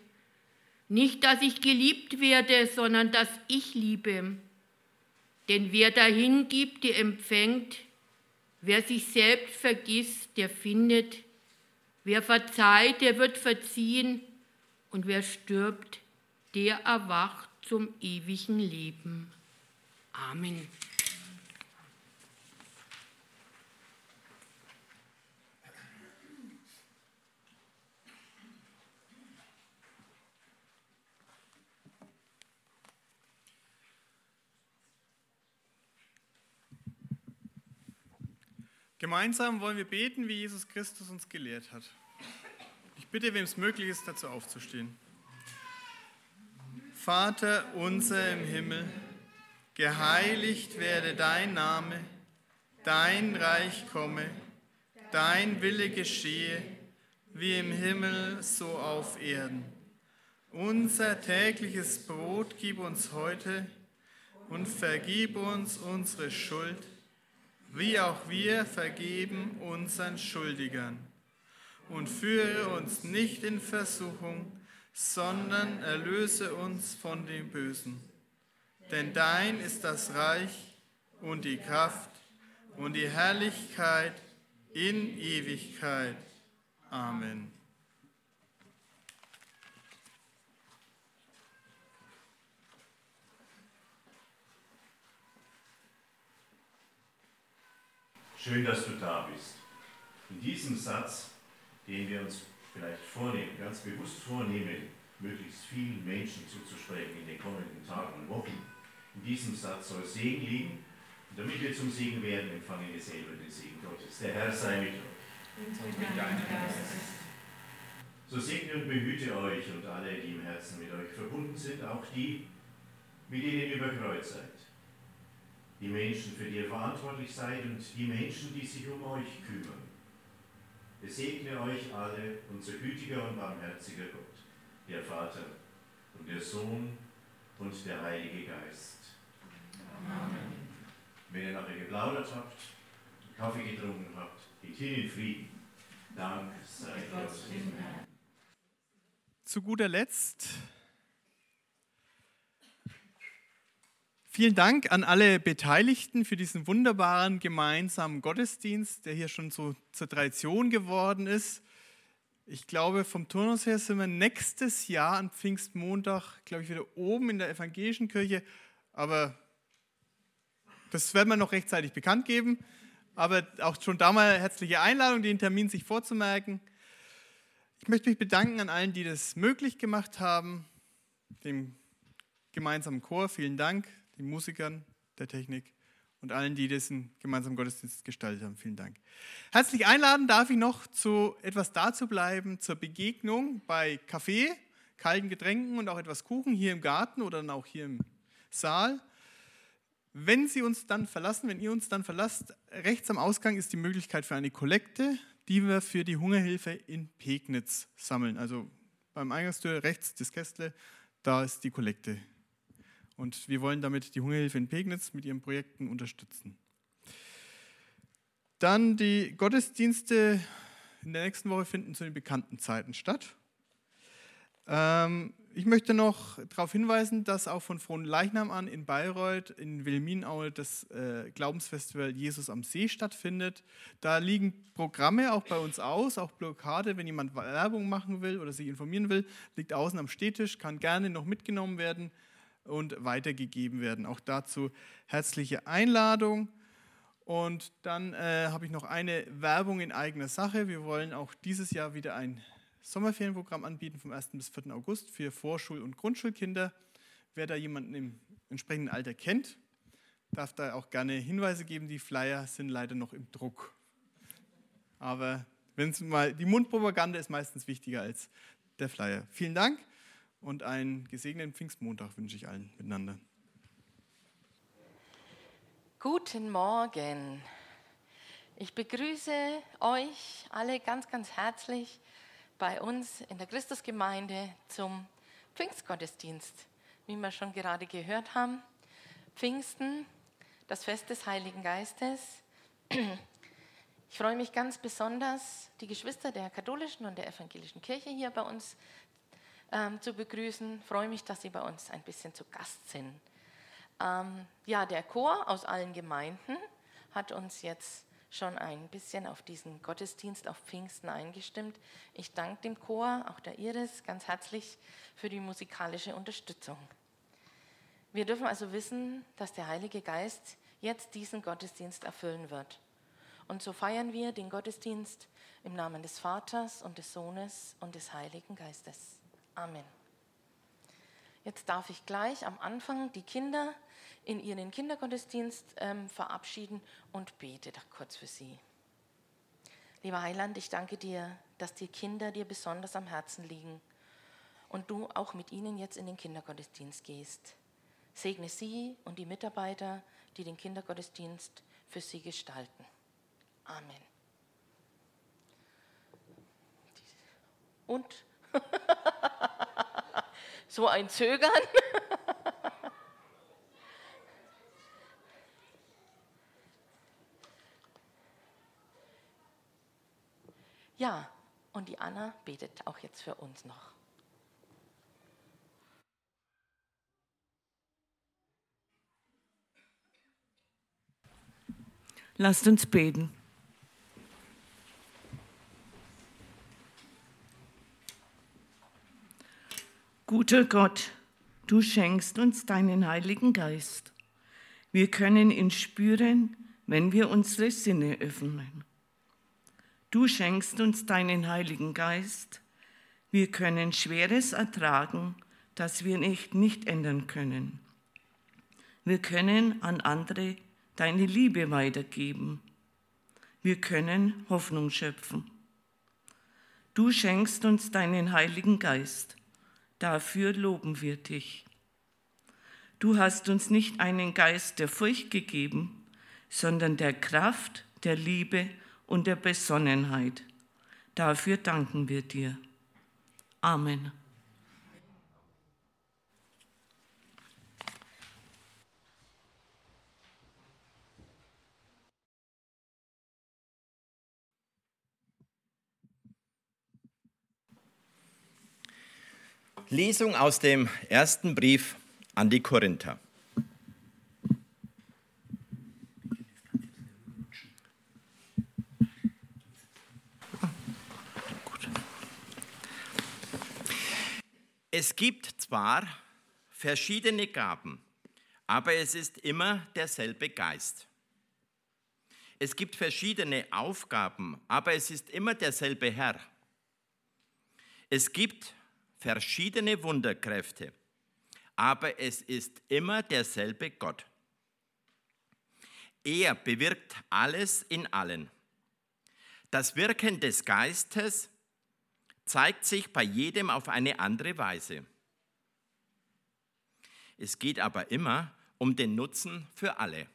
Nicht, dass ich geliebt werde, sondern dass ich liebe. Denn wer dahin gibt, der empfängt. Wer sich selbst vergisst, der findet. Wer verzeiht, der wird verziehen. Und wer stirbt, der erwacht zum ewigen Leben. Amen. Gemeinsam wollen wir beten, wie Jesus Christus uns gelehrt hat. Ich bitte, wem es möglich ist, dazu aufzustehen. Vater unser im Himmel, geheiligt werde dein Name, dein Reich komme, dein Wille geschehe, wie im Himmel so auf Erden. Unser tägliches Brot gib uns heute und vergib uns unsere Schuld wie auch wir vergeben unseren Schuldigern. Und führe uns nicht in Versuchung, sondern erlöse uns von dem Bösen. Denn dein ist das Reich und die Kraft und die Herrlichkeit in Ewigkeit. Amen. Schön, dass du da bist. In diesem Satz, den wir uns vielleicht vornehmen, ganz bewusst vornehmen, möglichst vielen Menschen zuzusprechen in den kommenden Tagen und Wochen, in diesem Satz soll Segen liegen. Und damit wir zum Segen werden, empfangen wir selber den Segen Gottes. Der Herr sei mit euch. Und mit deinem Geist. So segne und behüte euch und alle, die im Herzen mit euch verbunden sind, auch die, mit denen ihr über Kreuz seid die Menschen, für die ihr verantwortlich seid und die Menschen, die sich um euch kümmern. Es segne euch alle, unser gütiger und barmherziger Gott, der Vater und der Sohn und der Heilige Geist. Amen. Wenn ihr nachher geplaudert habt, Kaffee getrunken habt, geht hin in Frieden. Dank sei Gott. Zu guter Letzt Vielen Dank an alle Beteiligten für diesen wunderbaren gemeinsamen Gottesdienst, der hier schon so zur Tradition geworden ist. Ich glaube, vom Turnus her sind wir nächstes Jahr an Pfingstmontag, glaube ich, wieder oben in der evangelischen Kirche. Aber das werden wir noch rechtzeitig bekannt geben. Aber auch schon da mal herzliche Einladung, den Termin sich vorzumerken. Ich möchte mich bedanken an allen, die das möglich gemacht haben, dem gemeinsamen Chor. Vielen Dank den Musikern, der Technik und allen, die diesen gemeinsamen Gottesdienst gestaltet haben. Vielen Dank. Herzlich einladen darf ich noch zu etwas dazu bleiben zur Begegnung bei Kaffee, kalten Getränken und auch etwas Kuchen hier im Garten oder dann auch hier im Saal. Wenn Sie uns dann verlassen, wenn ihr uns dann verlasst, rechts am Ausgang ist die Möglichkeit für eine Kollekte, die wir für die Hungerhilfe in Pegnitz sammeln. Also beim Eingangstür rechts das Kästle, da ist die Kollekte und wir wollen damit die Hungerhilfe in Pegnitz mit ihren Projekten unterstützen. Dann die Gottesdienste in der nächsten Woche finden zu den bekannten Zeiten statt. Ähm, ich möchte noch darauf hinweisen, dass auch von Frohen Leichnam an in Bayreuth, in Wilminaue, das äh, Glaubensfestival Jesus am See stattfindet. Da liegen Programme auch bei uns aus, auch Blockade, wenn jemand Werbung machen will oder sich informieren will, liegt außen am Stehtisch, kann gerne noch mitgenommen werden und weitergegeben werden. Auch dazu herzliche Einladung. Und dann äh, habe ich noch eine Werbung in eigener Sache. Wir wollen auch dieses Jahr wieder ein Sommerferienprogramm anbieten vom 1. bis 4. August für Vorschul- und Grundschulkinder. Wer da jemanden im entsprechenden Alter kennt, darf da auch gerne Hinweise geben. Die Flyer sind leider noch im Druck. Aber wenn's mal, die Mundpropaganda ist meistens wichtiger als der Flyer. Vielen Dank und einen gesegneten Pfingstmontag wünsche ich allen miteinander. Guten Morgen. Ich begrüße euch alle ganz, ganz herzlich bei uns in der Christusgemeinde zum Pfingstgottesdienst, wie wir schon gerade gehört haben. Pfingsten, das Fest des Heiligen Geistes. Ich freue mich ganz besonders, die Geschwister der katholischen und der evangelischen Kirche hier bei uns ähm, zu begrüßen. Freue mich, dass sie bei uns ein bisschen zu Gast sind. Ähm, ja, der Chor aus allen Gemeinden hat uns jetzt schon ein bisschen auf diesen Gottesdienst auf Pfingsten eingestimmt. Ich danke dem Chor, auch der Iris, ganz herzlich für die musikalische Unterstützung. Wir dürfen also wissen, dass der Heilige Geist jetzt diesen Gottesdienst erfüllen wird. Und so feiern wir den Gottesdienst im Namen des Vaters und des Sohnes und des Heiligen Geistes. Amen. Jetzt darf ich gleich am Anfang die Kinder in ihren Kindergottesdienst ähm, verabschieden und bete da kurz für sie. Lieber Heiland, ich danke dir, dass die Kinder dir besonders am Herzen liegen und du auch mit ihnen jetzt in den Kindergottesdienst gehst. Segne sie und die Mitarbeiter, die den Kindergottesdienst für sie gestalten. Amen. Und so ein Zögern. Ja, und die Anna betet auch jetzt für uns noch. Lasst uns beten. Guter Gott, du schenkst uns deinen Heiligen Geist. Wir können ihn spüren, wenn wir unsere Sinne öffnen. Du schenkst uns deinen Heiligen Geist. Wir können Schweres ertragen, das wir nicht, nicht ändern können. Wir können an andere deine Liebe weitergeben. Wir können Hoffnung schöpfen. Du schenkst uns deinen Heiligen Geist. Dafür loben wir dich. Du hast uns nicht einen Geist der Furcht gegeben, sondern der Kraft, der Liebe und der Besonnenheit. Dafür danken wir dir. Amen. Lesung aus dem ersten Brief an die Korinther. Es gibt zwar verschiedene Gaben, aber es ist immer derselbe Geist. Es gibt verschiedene Aufgaben, aber es ist immer derselbe Herr. Es gibt verschiedene Wunderkräfte, aber es ist immer derselbe Gott. Er bewirkt alles in allen. Das Wirken des Geistes zeigt sich bei jedem auf eine andere Weise. Es geht aber immer um den Nutzen für alle.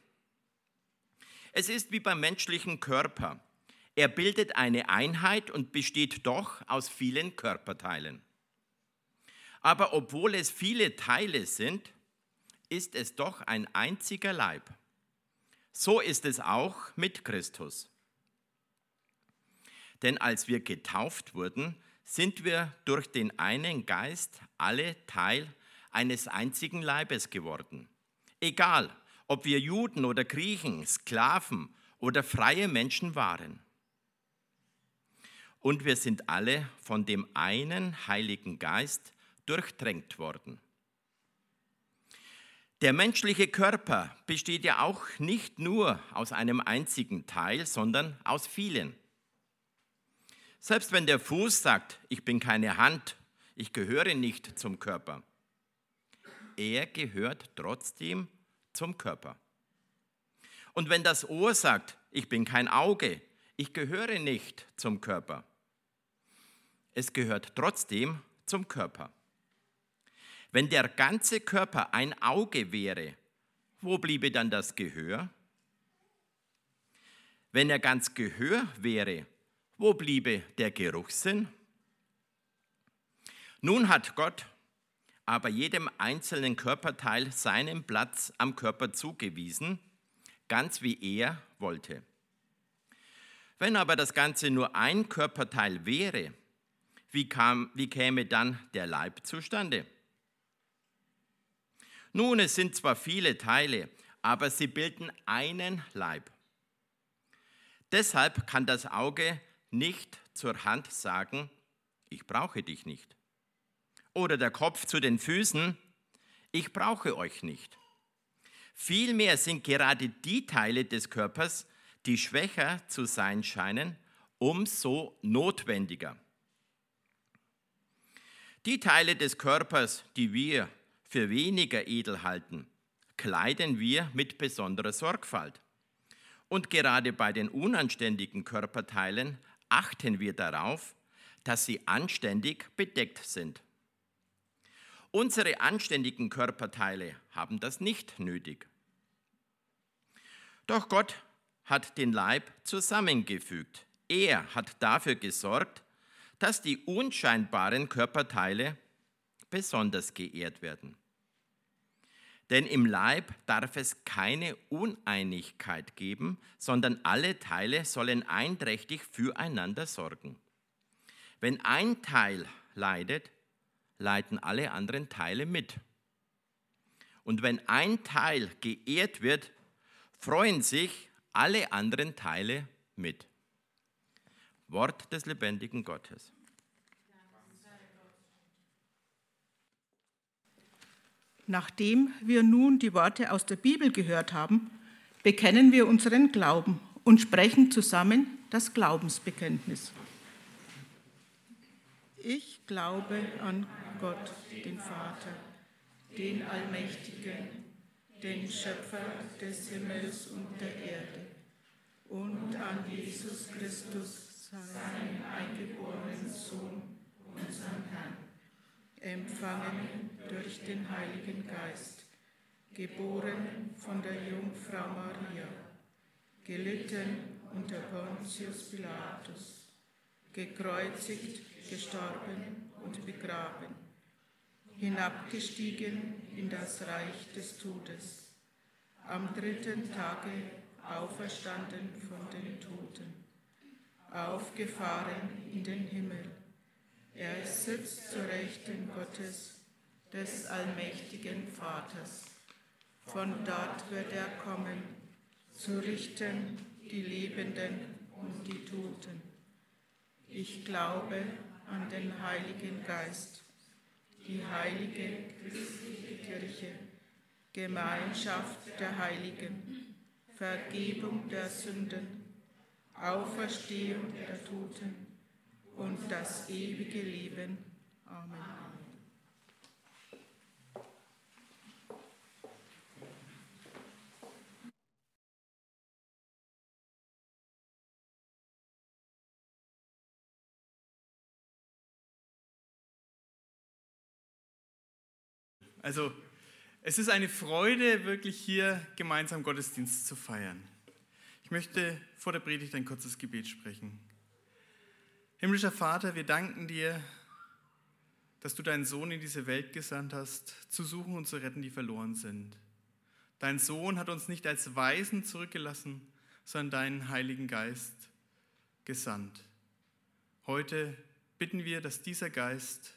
Es ist wie beim menschlichen Körper. Er bildet eine Einheit und besteht doch aus vielen Körperteilen. Aber obwohl es viele Teile sind, ist es doch ein einziger Leib. So ist es auch mit Christus. Denn als wir getauft wurden, sind wir durch den einen Geist alle Teil eines einzigen Leibes geworden. Egal, ob wir Juden oder Griechen, Sklaven oder freie Menschen waren. Und wir sind alle von dem einen Heiligen Geist durchdrängt worden. Der menschliche Körper besteht ja auch nicht nur aus einem einzigen Teil, sondern aus vielen. Selbst wenn der Fuß sagt, ich bin keine Hand, ich gehöre nicht zum Körper, er gehört trotzdem zum Körper. Und wenn das Ohr sagt, ich bin kein Auge, ich gehöre nicht zum Körper, es gehört trotzdem zum Körper. Wenn der ganze Körper ein Auge wäre, wo bliebe dann das Gehör? Wenn er ganz Gehör wäre, wo bliebe der Geruchssinn? Nun hat Gott aber jedem einzelnen Körperteil seinen Platz am Körper zugewiesen, ganz wie er wollte. Wenn aber das Ganze nur ein Körperteil wäre, wie, kam, wie käme dann der Leib zustande? Nun, es sind zwar viele Teile, aber sie bilden einen Leib. Deshalb kann das Auge nicht zur Hand sagen, ich brauche dich nicht. Oder der Kopf zu den Füßen, ich brauche euch nicht. Vielmehr sind gerade die Teile des Körpers, die schwächer zu sein scheinen, umso notwendiger. Die Teile des Körpers, die wir für weniger edel halten, kleiden wir mit besonderer Sorgfalt. Und gerade bei den unanständigen Körperteilen achten wir darauf, dass sie anständig bedeckt sind. Unsere anständigen Körperteile haben das nicht nötig. Doch Gott hat den Leib zusammengefügt. Er hat dafür gesorgt, dass die unscheinbaren Körperteile besonders geehrt werden. Denn im Leib darf es keine Uneinigkeit geben, sondern alle Teile sollen einträchtig füreinander sorgen. Wenn ein Teil leidet, leiden alle anderen Teile mit. Und wenn ein Teil geehrt wird, freuen sich alle anderen Teile mit. Wort des lebendigen Gottes. Nachdem wir nun die Worte aus der Bibel gehört haben, bekennen wir unseren Glauben und sprechen zusammen das Glaubensbekenntnis. Ich glaube an Gott, den Vater, den Allmächtigen, den Schöpfer des Himmels und der Erde, und an Jesus Christus, seinen eingeborenen Sohn, unseren Herrn empfangen durch den Heiligen Geist, geboren von der Jungfrau Maria, gelitten unter Pontius Pilatus, gekreuzigt, gestorben und begraben, hinabgestiegen in das Reich des Todes, am dritten Tage auferstanden von den Toten, aufgefahren in den Himmel er sitzt zur Rechten Gottes, des allmächtigen Vaters. Von dort wird er kommen, zu richten die Lebenden und die Toten. Ich glaube an den Heiligen Geist, die heilige christliche Kirche, Gemeinschaft der Heiligen, Vergebung der Sünden, Auferstehung der Toten und das ewige Leben. Amen. Also, es ist eine Freude, wirklich hier gemeinsam Gottesdienst zu feiern. Ich möchte vor der Predigt ein kurzes Gebet sprechen. Himmlischer Vater, wir danken dir, dass du deinen Sohn in diese Welt gesandt hast, zu suchen und zu retten, die verloren sind. Dein Sohn hat uns nicht als Weisen zurückgelassen, sondern deinen Heiligen Geist gesandt. Heute bitten wir, dass dieser Geist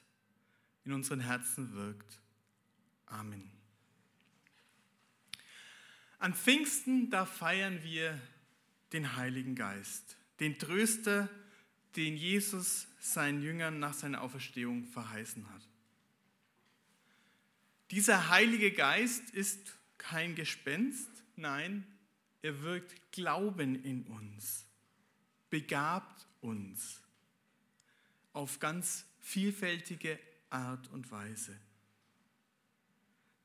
in unseren Herzen wirkt. Amen. An Pfingsten, da feiern wir den Heiligen Geist, den Tröster, den Jesus seinen Jüngern nach seiner Auferstehung verheißen hat. Dieser Heilige Geist ist kein Gespenst, nein, er wirkt Glauben in uns, begabt uns auf ganz vielfältige Art und Weise.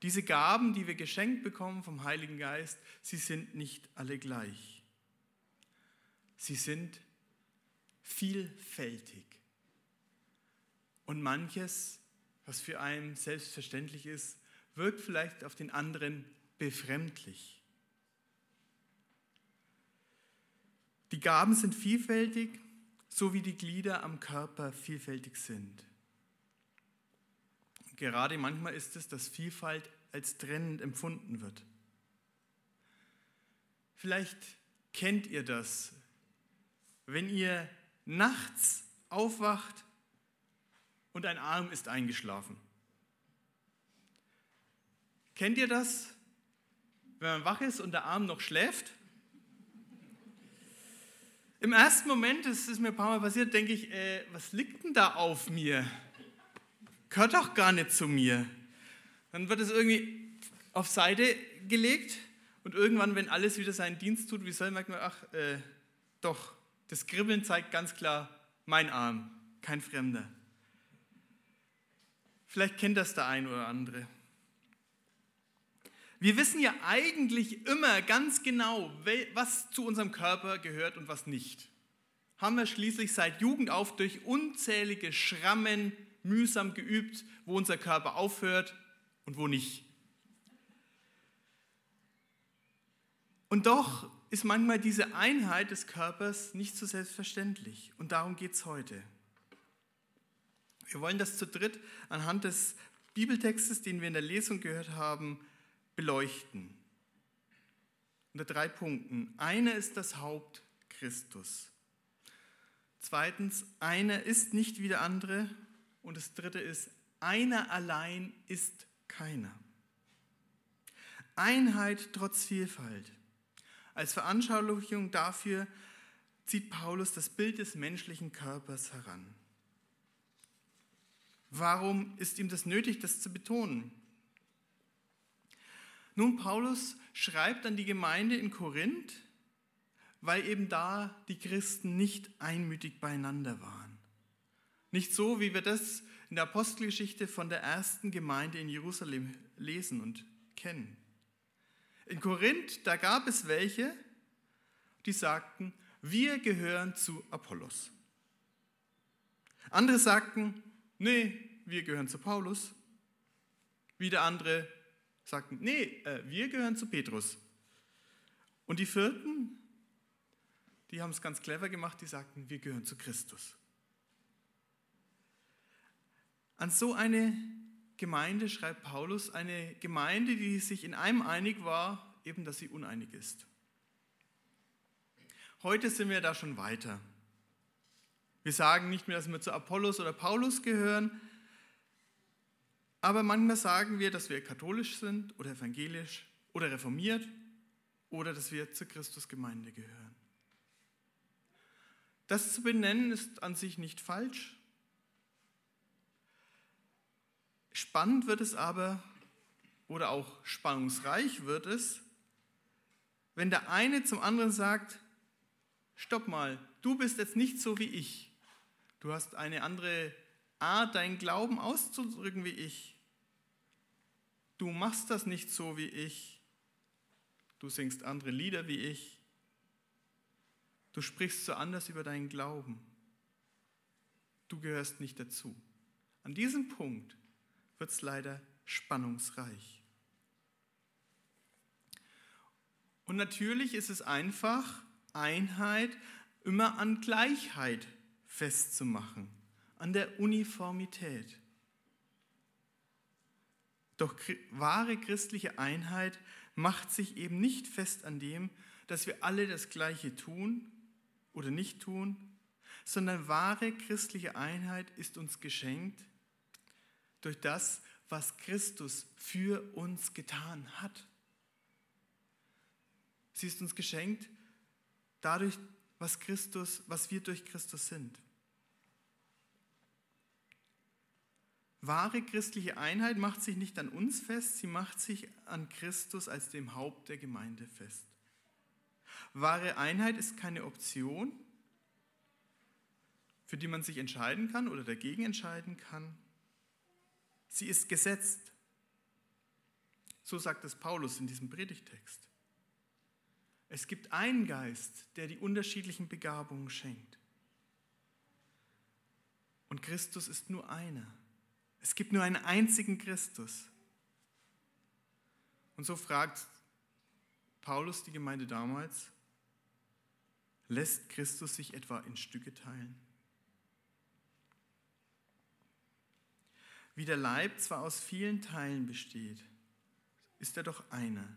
Diese Gaben, die wir geschenkt bekommen vom Heiligen Geist, sie sind nicht alle gleich. Sie sind vielfältig. Und manches, was für einen selbstverständlich ist, wirkt vielleicht auf den anderen befremdlich. Die Gaben sind vielfältig, so wie die Glieder am Körper vielfältig sind. gerade manchmal ist es, dass Vielfalt als trennend empfunden wird. Vielleicht kennt ihr das, wenn ihr nachts aufwacht und ein Arm ist eingeschlafen. Kennt ihr das, wenn man wach ist und der Arm noch schläft? Im ersten Moment, das ist mir ein paar Mal passiert, denke ich, äh, was liegt denn da auf mir? Gehört doch gar nicht zu mir. Dann wird es irgendwie auf Seite gelegt und irgendwann, wenn alles wieder seinen Dienst tut, wie soll merkt man, ach, äh, doch, das Kribbeln zeigt ganz klar, mein Arm, kein Fremder. Vielleicht kennt das der ein oder andere. Wir wissen ja eigentlich immer ganz genau, was zu unserem Körper gehört und was nicht. Haben wir schließlich seit Jugend auf durch unzählige Schrammen mühsam geübt, wo unser Körper aufhört und wo nicht. Und doch ist manchmal diese Einheit des Körpers nicht so selbstverständlich. Und darum geht es heute. Wir wollen das zu dritt anhand des Bibeltextes, den wir in der Lesung gehört haben, beleuchten. Unter drei Punkten. Einer ist das Haupt Christus. Zweitens, einer ist nicht wie der andere. Und das dritte ist, einer allein ist keiner. Einheit trotz Vielfalt. Als Veranschaulichung dafür zieht Paulus das Bild des menschlichen Körpers heran. Warum ist ihm das nötig, das zu betonen? Nun, Paulus schreibt an die Gemeinde in Korinth, weil eben da die Christen nicht einmütig beieinander waren. Nicht so, wie wir das in der Apostelgeschichte von der ersten Gemeinde in Jerusalem lesen und kennen. In Korinth, da gab es welche, die sagten, wir gehören zu Apollos. Andere sagten, nee, wir gehören zu Paulus. Wieder andere, sagten, nee, äh, wir gehören zu Petrus. Und die vierten, die haben es ganz clever gemacht, die sagten, wir gehören zu Christus. An so eine Gemeinde schreibt Paulus, eine Gemeinde, die sich in einem einig war, eben dass sie uneinig ist. Heute sind wir da schon weiter. Wir sagen nicht mehr, dass wir zu Apollos oder Paulus gehören, aber manchmal sagen wir, dass wir katholisch sind oder evangelisch oder reformiert oder dass wir zur Christusgemeinde gehören. Das zu benennen ist an sich nicht falsch. Spannend wird es aber oder auch spannungsreich wird es, wenn der eine zum anderen sagt, stopp mal, du bist jetzt nicht so wie ich. Du hast eine andere Art, deinen Glauben auszudrücken wie ich du machst das nicht so wie ich, du singst andere Lieder wie ich, du sprichst so anders über deinen Glauben, du gehörst nicht dazu. An diesem Punkt wird es leider spannungsreich. Und natürlich ist es einfach, Einheit immer an Gleichheit festzumachen, an der Uniformität. Doch wahre christliche Einheit macht sich eben nicht fest an dem, dass wir alle das Gleiche tun oder nicht tun, sondern wahre christliche Einheit ist uns geschenkt durch das, was Christus für uns getan hat. Sie ist uns geschenkt dadurch, was Christus, was wir durch Christus sind. Wahre christliche Einheit macht sich nicht an uns fest, sie macht sich an Christus als dem Haupt der Gemeinde fest. Wahre Einheit ist keine Option, für die man sich entscheiden kann oder dagegen entscheiden kann. Sie ist gesetzt. So sagt es Paulus in diesem Predigtext. Es gibt einen Geist, der die unterschiedlichen Begabungen schenkt. Und Christus ist nur einer. Es gibt nur einen einzigen Christus. Und so fragt Paulus die Gemeinde damals, lässt Christus sich etwa in Stücke teilen? Wie der Leib zwar aus vielen Teilen besteht, ist er doch einer.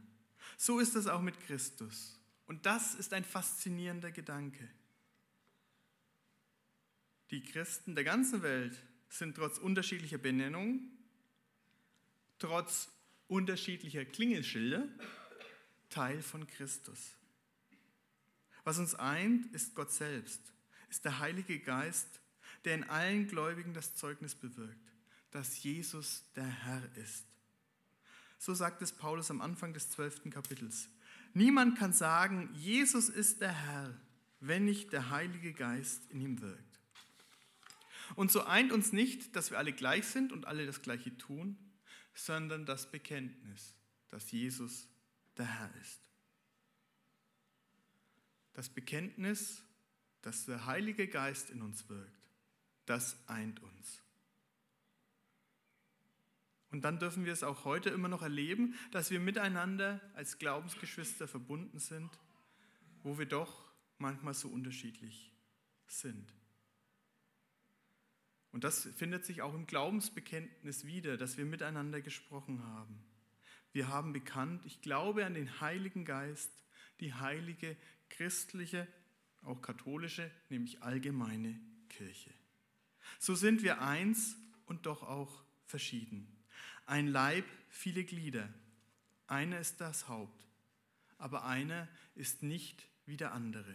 So ist es auch mit Christus. Und das ist ein faszinierender Gedanke. Die Christen der ganzen Welt sind trotz unterschiedlicher Benennung, trotz unterschiedlicher Klingelschilder Teil von Christus. Was uns eint, ist Gott selbst, ist der Heilige Geist, der in allen Gläubigen das Zeugnis bewirkt, dass Jesus der Herr ist. So sagt es Paulus am Anfang des zwölften Kapitels. Niemand kann sagen, Jesus ist der Herr, wenn nicht der Heilige Geist in ihm wirkt. Und so eint uns nicht, dass wir alle gleich sind und alle das Gleiche tun, sondern das Bekenntnis, dass Jesus der Herr ist. Das Bekenntnis, dass der Heilige Geist in uns wirkt, das eint uns. Und dann dürfen wir es auch heute immer noch erleben, dass wir miteinander als Glaubensgeschwister verbunden sind, wo wir doch manchmal so unterschiedlich sind. Und das findet sich auch im Glaubensbekenntnis wieder, dass wir miteinander gesprochen haben. Wir haben bekannt, ich glaube an den Heiligen Geist, die heilige christliche, auch katholische, nämlich allgemeine Kirche. So sind wir eins und doch auch verschieden. Ein Leib, viele Glieder. Einer ist das Haupt, aber einer ist nicht wie der andere.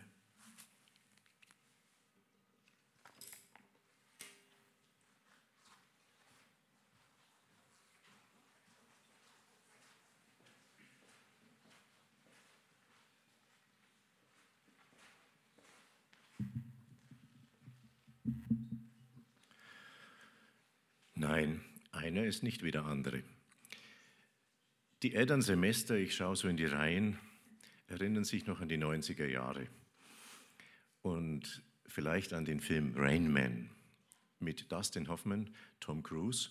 Einer ist nicht wie der andere. Die Elternsemester, ich schaue so in die Reihen, erinnern sich noch an die 90er Jahre und vielleicht an den Film Rain Man mit Dustin Hoffman, Tom Cruise.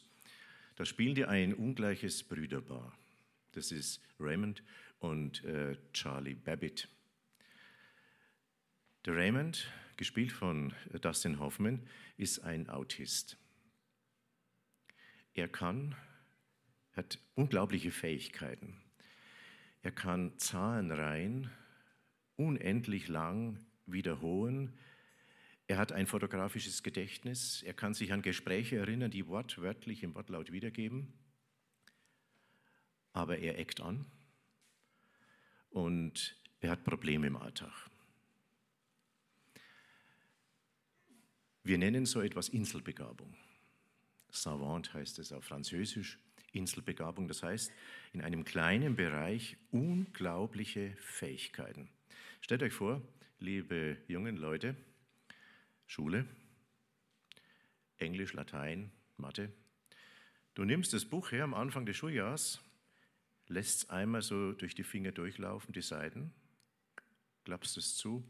Da spielen die ein ungleiches Brüderpaar. Das ist Raymond und äh, Charlie Babbitt. Der Raymond, gespielt von Dustin Hoffman, ist ein Autist. Er kann, hat unglaubliche Fähigkeiten. Er kann Zahlenreihen unendlich lang wiederholen. Er hat ein fotografisches Gedächtnis. Er kann sich an Gespräche erinnern, die wortwörtlich im Wortlaut wiedergeben. Aber er eckt an und er hat Probleme im Alltag. Wir nennen so etwas Inselbegabung. Savant heißt es auf Französisch, Inselbegabung, das heißt in einem kleinen Bereich unglaubliche Fähigkeiten. Stellt euch vor, liebe jungen Leute, Schule, Englisch, Latein, Mathe. Du nimmst das Buch her am Anfang des Schuljahres, lässt es einmal so durch die Finger durchlaufen, die Seiten, klappst es zu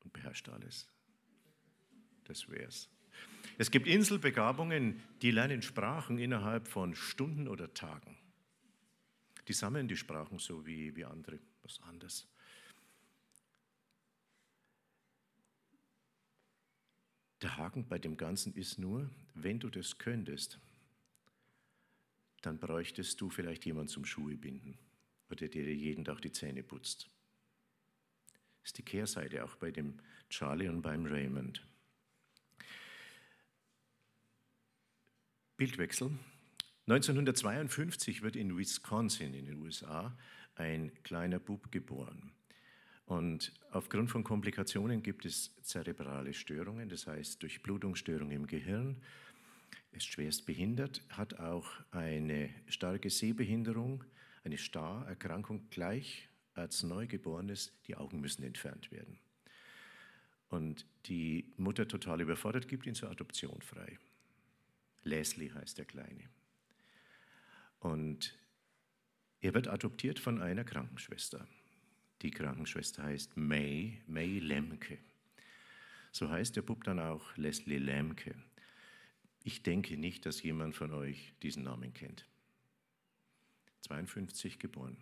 und beherrscht alles. Das wär's. Es gibt Inselbegabungen, die lernen Sprachen innerhalb von Stunden oder Tagen. Die sammeln die Sprachen so wie, wie andere, was anderes. Der Haken bei dem Ganzen ist nur, wenn du das könntest, dann bräuchtest du vielleicht jemanden zum Schuhe binden oder der dir jeden Tag die Zähne putzt. Das ist die Kehrseite auch bei dem Charlie und beim Raymond. Bildwechsel. 1952 wird in Wisconsin in den USA ein kleiner Bub geboren. Und aufgrund von Komplikationen gibt es zerebrale Störungen, das heißt Durchblutungsstörungen im Gehirn, ist schwerst behindert, hat auch eine starke Sehbehinderung, eine Starerkrankung gleich als Neugeborenes, die Augen müssen entfernt werden. Und die Mutter total überfordert, gibt ihn zur Adoption frei. Leslie heißt der Kleine. Und er wird adoptiert von einer Krankenschwester. Die Krankenschwester heißt May, May Lemke. So heißt der Bub dann auch Leslie Lemke. Ich denke nicht, dass jemand von euch diesen Namen kennt. 52 geboren.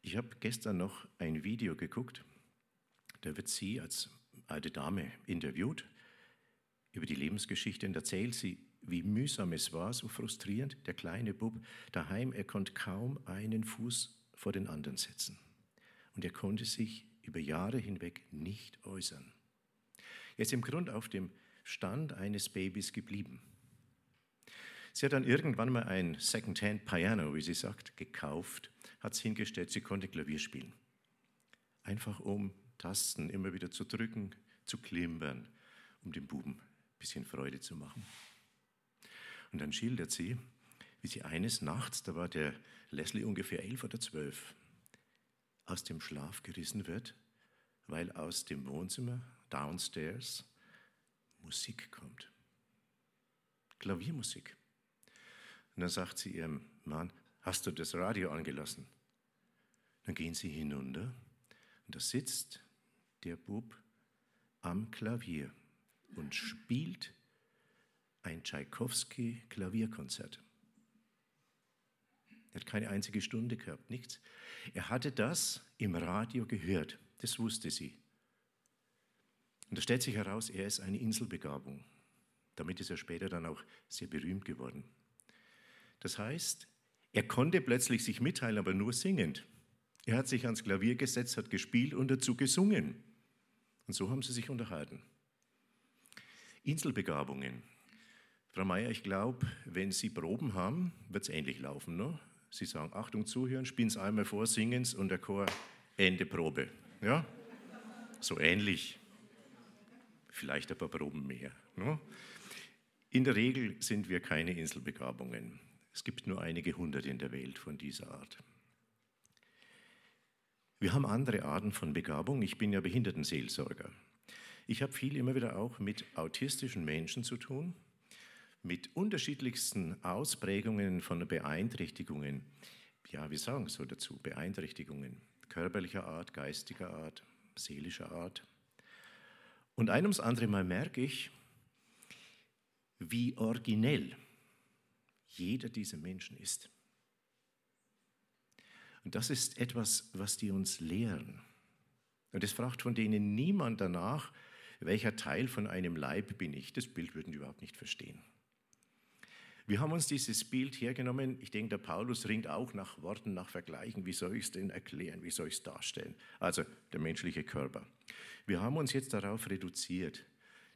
Ich habe gestern noch ein Video geguckt. Da wird sie als alte Dame interviewt über die Lebensgeschichte und erzählt sie, wie mühsam es war, so frustrierend. Der kleine Bub daheim, er konnte kaum einen Fuß vor den anderen setzen. Und er konnte sich über Jahre hinweg nicht äußern. Er ist im Grunde auf dem Stand eines Babys geblieben. Sie hat dann irgendwann mal ein Second-Hand-Piano, wie sie sagt, gekauft, hat es hingestellt, sie konnte Klavier spielen. Einfach um Tasten immer wieder zu drücken, zu klimpern, um dem Buben ein bisschen Freude zu machen. Und dann schildert sie, wie sie eines Nachts, da war der Leslie ungefähr elf oder zwölf, aus dem Schlaf gerissen wird, weil aus dem Wohnzimmer downstairs Musik kommt. Klaviermusik. Und dann sagt sie ihrem Mann, hast du das Radio angelassen? Dann gehen sie hinunter und da sitzt der Bub am Klavier und spielt ein Tschaikowski-Klavierkonzert. Er hat keine einzige Stunde gehabt, nichts. Er hatte das im Radio gehört, das wusste sie. Und da stellt sich heraus, er ist eine Inselbegabung. Damit ist er später dann auch sehr berühmt geworden. Das heißt, er konnte plötzlich sich mitteilen, aber nur singend. Er hat sich ans Klavier gesetzt, hat gespielt und dazu gesungen. Und so haben sie sich unterhalten. Inselbegabungen. Frau Meier, ich glaube, wenn Sie Proben haben, wird es ähnlich laufen. Ne? Sie sagen, Achtung, zuhören, spielen es einmal vor, singen es und der Chor, Ende Probe. Ja? So ähnlich. Vielleicht ein paar Proben mehr. Ne? In der Regel sind wir keine Inselbegabungen. Es gibt nur einige hundert in der Welt von dieser Art. Wir haben andere Arten von Begabung. Ich bin ja Behindertenseelsorger. Ich habe viel immer wieder auch mit autistischen Menschen zu tun, mit unterschiedlichsten Ausprägungen von Beeinträchtigungen. Ja, wir sagen so dazu, Beeinträchtigungen körperlicher Art, geistiger Art, seelischer Art. Und ein ums andere Mal merke ich, wie originell jeder dieser Menschen ist. Und das ist etwas, was die uns lehren. Und es fragt von denen niemand danach, welcher Teil von einem Leib bin ich. Das Bild würden die überhaupt nicht verstehen. Wir haben uns dieses Bild hergenommen. Ich denke, der Paulus ringt auch nach Worten, nach Vergleichen. Wie soll ich es denn erklären? Wie soll ich es darstellen? Also der menschliche Körper. Wir haben uns jetzt darauf reduziert.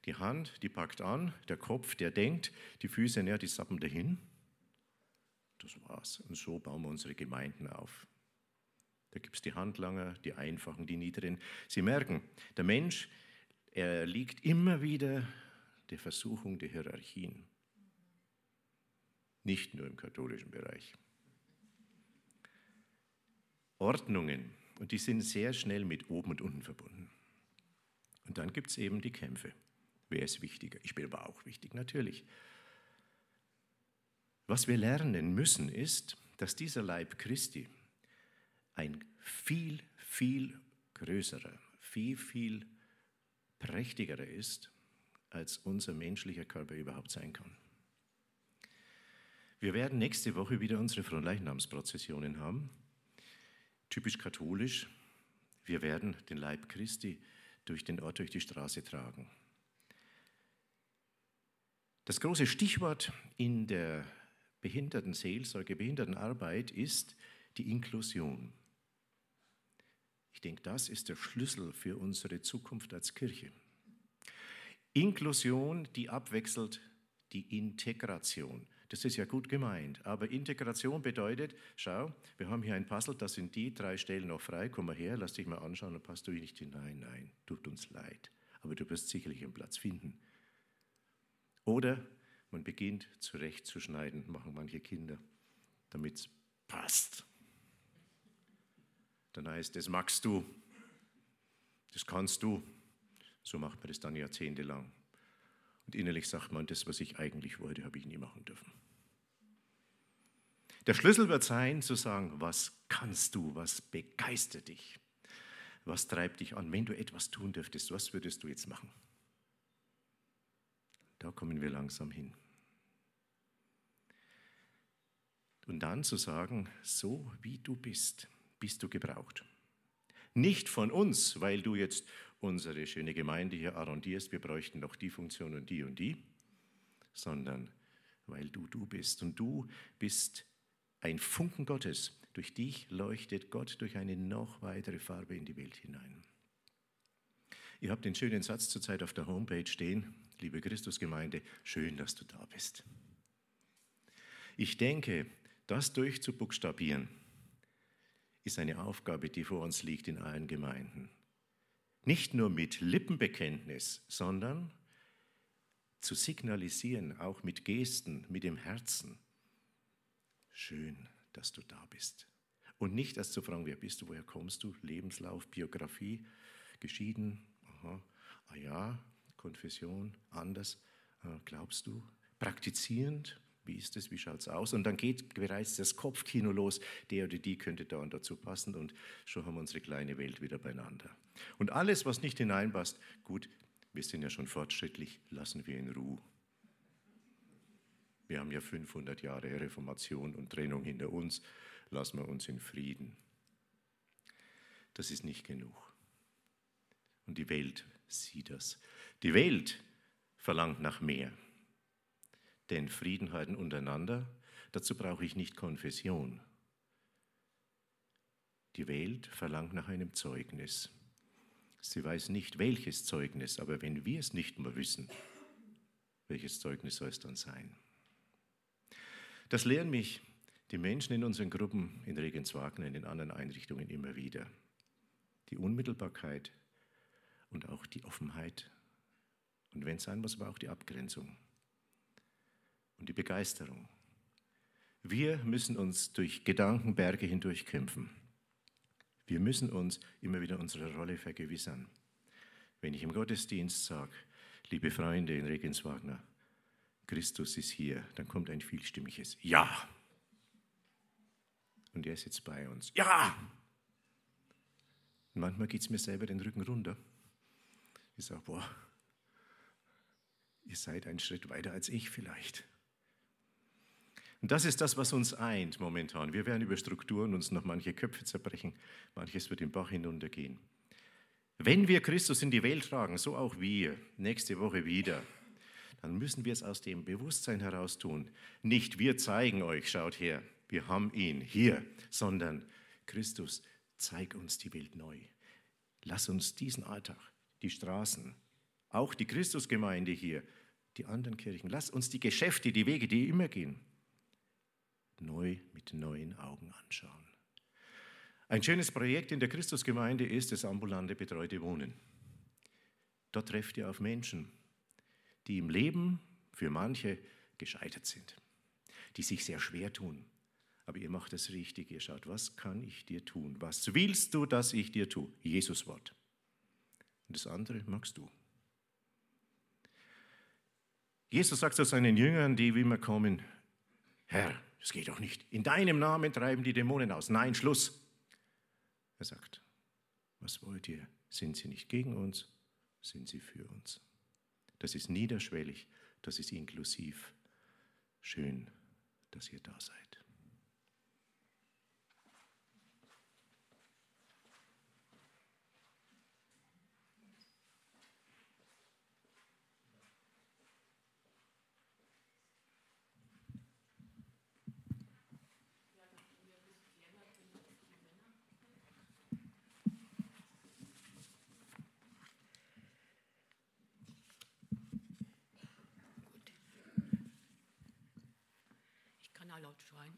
Die Hand, die packt an, der Kopf, der denkt, die Füße, ja, die sappen dahin. Das war's. Und so bauen wir unsere Gemeinden auf. Da gibt es die Handlanger, die Einfachen, die Niederen. Sie merken, der Mensch, er liegt immer wieder der Versuchung der Hierarchien. Nicht nur im katholischen Bereich. Ordnungen, und die sind sehr schnell mit oben und unten verbunden. Und dann gibt es eben die Kämpfe. Wer ist wichtiger? Ich bin aber auch wichtig, natürlich. Was wir lernen müssen, ist, dass dieser Leib Christi ein viel, viel größerer, viel, viel prächtigerer ist, als unser menschlicher Körper überhaupt sein kann. Wir werden nächste Woche wieder unsere Fronleichnamsprozessionen haben. Typisch katholisch. Wir werden den Leib Christi durch den Ort, durch die Straße tragen. Das große Stichwort in der Behindertenseelsorge, Behindertenarbeit ist die Inklusion. Ich denke, das ist der Schlüssel für unsere Zukunft als Kirche. Inklusion, die abwechselt die Integration. Das ist ja gut gemeint, aber Integration bedeutet, schau, wir haben hier ein Puzzle, da sind die drei Stellen noch frei, komm mal her, lass dich mal anschauen, dann passt du nicht hinein. Nein, tut uns leid, aber du wirst sicherlich einen Platz finden. Oder man beginnt zurechtzuschneiden, machen manche Kinder, damit es passt. Dann heißt es, magst du, das kannst du. So macht man das dann jahrzehntelang. Und innerlich sagt man, das, was ich eigentlich wollte, habe ich nie machen dürfen. Der Schlüssel wird sein, zu sagen, was kannst du, was begeistert dich, was treibt dich an, wenn du etwas tun dürftest, was würdest du jetzt machen? Da kommen wir langsam hin. Und dann zu sagen, so wie du bist, bist du gebraucht. Nicht von uns, weil du jetzt unsere schöne Gemeinde hier arrondierst, wir bräuchten noch die Funktion und die und die, sondern weil du du bist. Und du bist ein Funken Gottes. Durch dich leuchtet Gott durch eine noch weitere Farbe in die Welt hinein. Ihr habt den schönen Satz zurzeit auf der Homepage stehen, liebe Christusgemeinde, schön, dass du da bist. Ich denke, das durchzubuchstabieren ist eine Aufgabe, die vor uns liegt in allen Gemeinden. Nicht nur mit Lippenbekenntnis, sondern zu signalisieren, auch mit Gesten, mit dem Herzen. Schön, dass du da bist. Und nicht erst zu fragen, wer bist du, woher kommst du, Lebenslauf, Biografie, geschieden, aha, ah ja, Konfession, anders, äh, glaubst du, praktizierend, wie ist es, wie schaut es aus? Und dann geht bereits das Kopfkino los, der oder die könnte da und dazu passen und schon haben wir unsere kleine Welt wieder beieinander. Und alles, was nicht hineinpasst, gut, wir sind ja schon fortschrittlich, lassen wir in Ruhe. Wir haben ja 500 Jahre Reformation und Trennung hinter uns, lassen wir uns in Frieden. Das ist nicht genug. Und die Welt sieht das. Die Welt verlangt nach mehr. Denn Frieden halten untereinander, dazu brauche ich nicht Konfession. Die Welt verlangt nach einem Zeugnis. Sie weiß nicht, welches Zeugnis, aber wenn wir es nicht mehr wissen, welches Zeugnis soll es dann sein? Das lehren mich die Menschen in unseren Gruppen in Regenswagen, in den anderen Einrichtungen immer wieder. Die Unmittelbarkeit und auch die Offenheit und wenn es sein muss, aber auch die Abgrenzung und die Begeisterung. Wir müssen uns durch Gedankenberge hindurchkämpfen. Wir müssen uns immer wieder unsere Rolle vergewissern. Wenn ich im Gottesdienst sage, liebe Freunde in Regenswagner, Christus ist hier, dann kommt ein vielstimmiges Ja. Und er ist jetzt bei uns. Ja! Und manchmal geht es mir selber den Rücken runter. Ich sage, boah, ihr seid einen Schritt weiter als ich vielleicht. Und das ist das, was uns eint momentan. Wir werden über Strukturen uns noch manche Köpfe zerbrechen, manches wird im Bach hinuntergehen. Wenn wir Christus in die Welt tragen, so auch wir, nächste Woche wieder, dann müssen wir es aus dem Bewusstsein heraus tun. Nicht wir zeigen euch, schaut her, wir haben ihn hier, sondern Christus, zeig uns die Welt neu. Lass uns diesen Alltag, die Straßen, auch die Christusgemeinde hier, die anderen Kirchen, lass uns die Geschäfte, die Wege, die immer gehen, neu mit neuen Augen anschauen. Ein schönes Projekt in der Christusgemeinde ist das ambulante betreute Wohnen. Dort trefft ihr auf Menschen, die im Leben für manche gescheitert sind, die sich sehr schwer tun. Aber ihr macht das richtig, ihr schaut, was kann ich dir tun? Was willst du, dass ich dir tue? Jesus Wort. Und das andere magst du. Jesus sagt zu seinen Jüngern, die wie immer kommen, Herr, das geht doch nicht. In deinem Namen treiben die Dämonen aus. Nein, Schluss. Er sagt, was wollt ihr? Sind sie nicht gegen uns? Sind sie für uns? Das ist niederschwellig, das ist inklusiv. Schön, dass ihr da seid. laut schreien.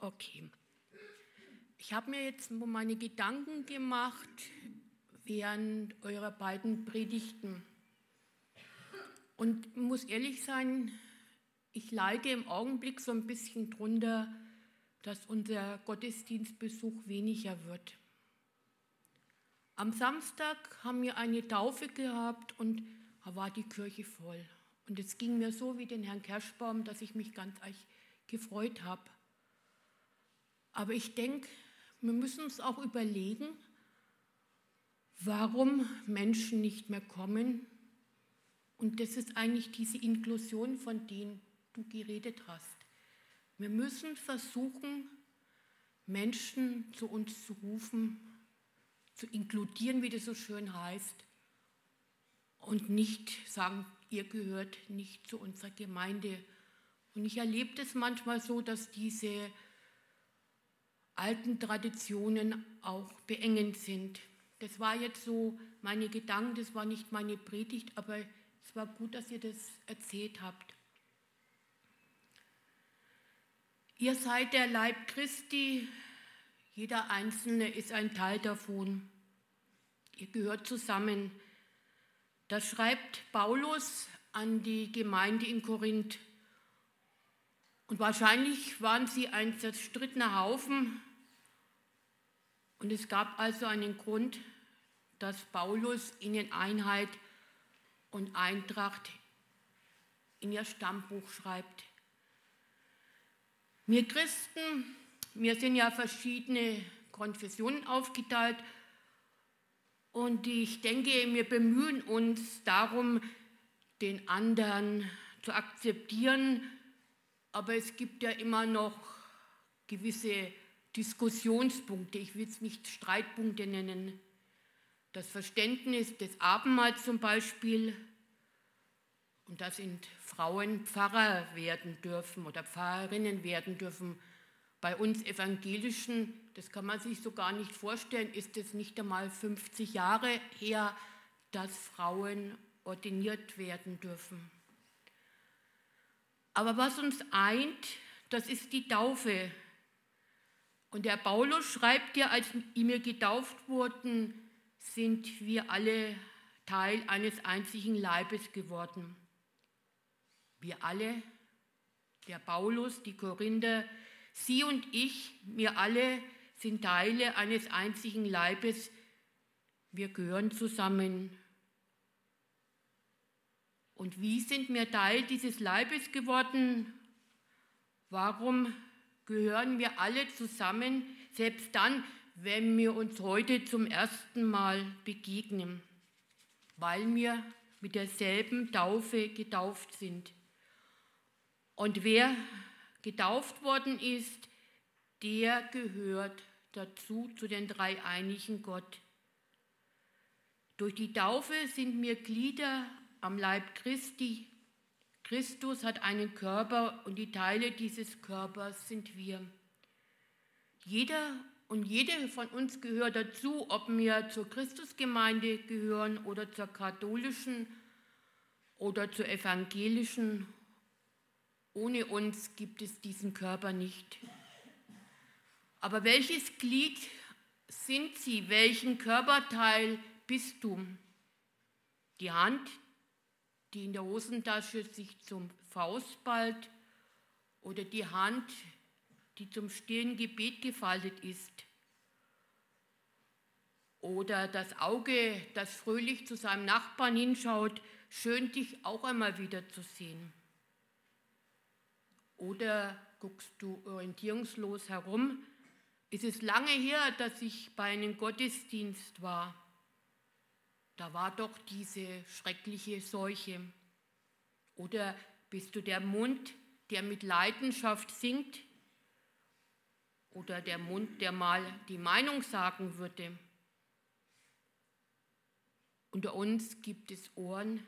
Okay. Ich habe mir jetzt meine Gedanken gemacht während eurer beiden Predigten. Und muss ehrlich sein, ich leide im Augenblick so ein bisschen drunter, dass unser Gottesdienstbesuch weniger wird. Am Samstag haben wir eine Taufe gehabt und da war die Kirche voll. Und es ging mir so wie den Herrn Kerschbaum, dass ich mich ganz gefreut habe. Aber ich denke, wir müssen uns auch überlegen, warum Menschen nicht mehr kommen. Und das ist eigentlich diese Inklusion, von denen du geredet hast. Wir müssen versuchen, Menschen zu uns zu rufen, zu inkludieren, wie das so schön heißt, und nicht sagen, ihr gehört nicht zu unserer Gemeinde Und ich erlebe es manchmal so, dass diese alten Traditionen auch beengend sind. Das war jetzt so meine Gedanken, das war nicht meine Predigt, aber es war gut, dass ihr das erzählt habt. Ihr seid der Leib Christi, jeder Einzelne ist ein Teil davon. Ihr gehört zusammen. Das schreibt Paulus an die Gemeinde in Korinth. Und wahrscheinlich waren sie ein zerstrittener Haufen. Und es gab also einen Grund, dass Paulus ihnen Einheit und Eintracht in ihr Stammbuch schreibt. Wir Christen, wir sind ja verschiedene Konfessionen aufgeteilt und ich denke, wir bemühen uns darum, den anderen zu akzeptieren, aber es gibt ja immer noch gewisse Diskussionspunkte, ich will es nicht Streitpunkte nennen. Das Verständnis des Abendmahls zum Beispiel, und da sind Frauen Pfarrer werden dürfen oder Pfarrerinnen werden dürfen. Bei uns Evangelischen, das kann man sich so gar nicht vorstellen, ist es nicht einmal 50 Jahre her, dass Frauen ordiniert werden dürfen. Aber was uns eint, das ist die Taufe. Und der Paulus schreibt ja, als wir getauft wurden, sind wir alle Teil eines einzigen Leibes geworden. Wir alle, der Paulus, die Korinther, Sie und ich, wir alle sind Teile eines einzigen Leibes. Wir gehören zusammen. Und wie sind wir Teil dieses Leibes geworden? Warum gehören wir alle zusammen, selbst dann, wenn wir uns heute zum ersten Mal begegnen? Weil wir mit derselben Taufe getauft sind. Und wer getauft worden ist, der gehört dazu, zu den dreieinigen Gott. Durch die Taufe sind wir Glieder am Leib Christi. Christus hat einen Körper und die Teile dieses Körpers sind wir. Jeder und jede von uns gehört dazu, ob wir zur Christusgemeinde gehören oder zur katholischen oder zur evangelischen ohne uns gibt es diesen Körper nicht. Aber welches Glied sind sie? Welchen Körperteil bist du? Die Hand, die in der Hosentasche sich zum Faust ballt oder die Hand, die zum stillen Gebet gefaltet ist? Oder das Auge, das fröhlich zu seinem Nachbarn hinschaut, schön dich auch einmal wieder zu sehen. Oder guckst du orientierungslos herum? Ist es lange her, dass ich bei einem Gottesdienst war? Da war doch diese schreckliche Seuche. Oder bist du der Mund, der mit Leidenschaft singt? Oder der Mund, der mal die Meinung sagen würde? Unter uns gibt es Ohren,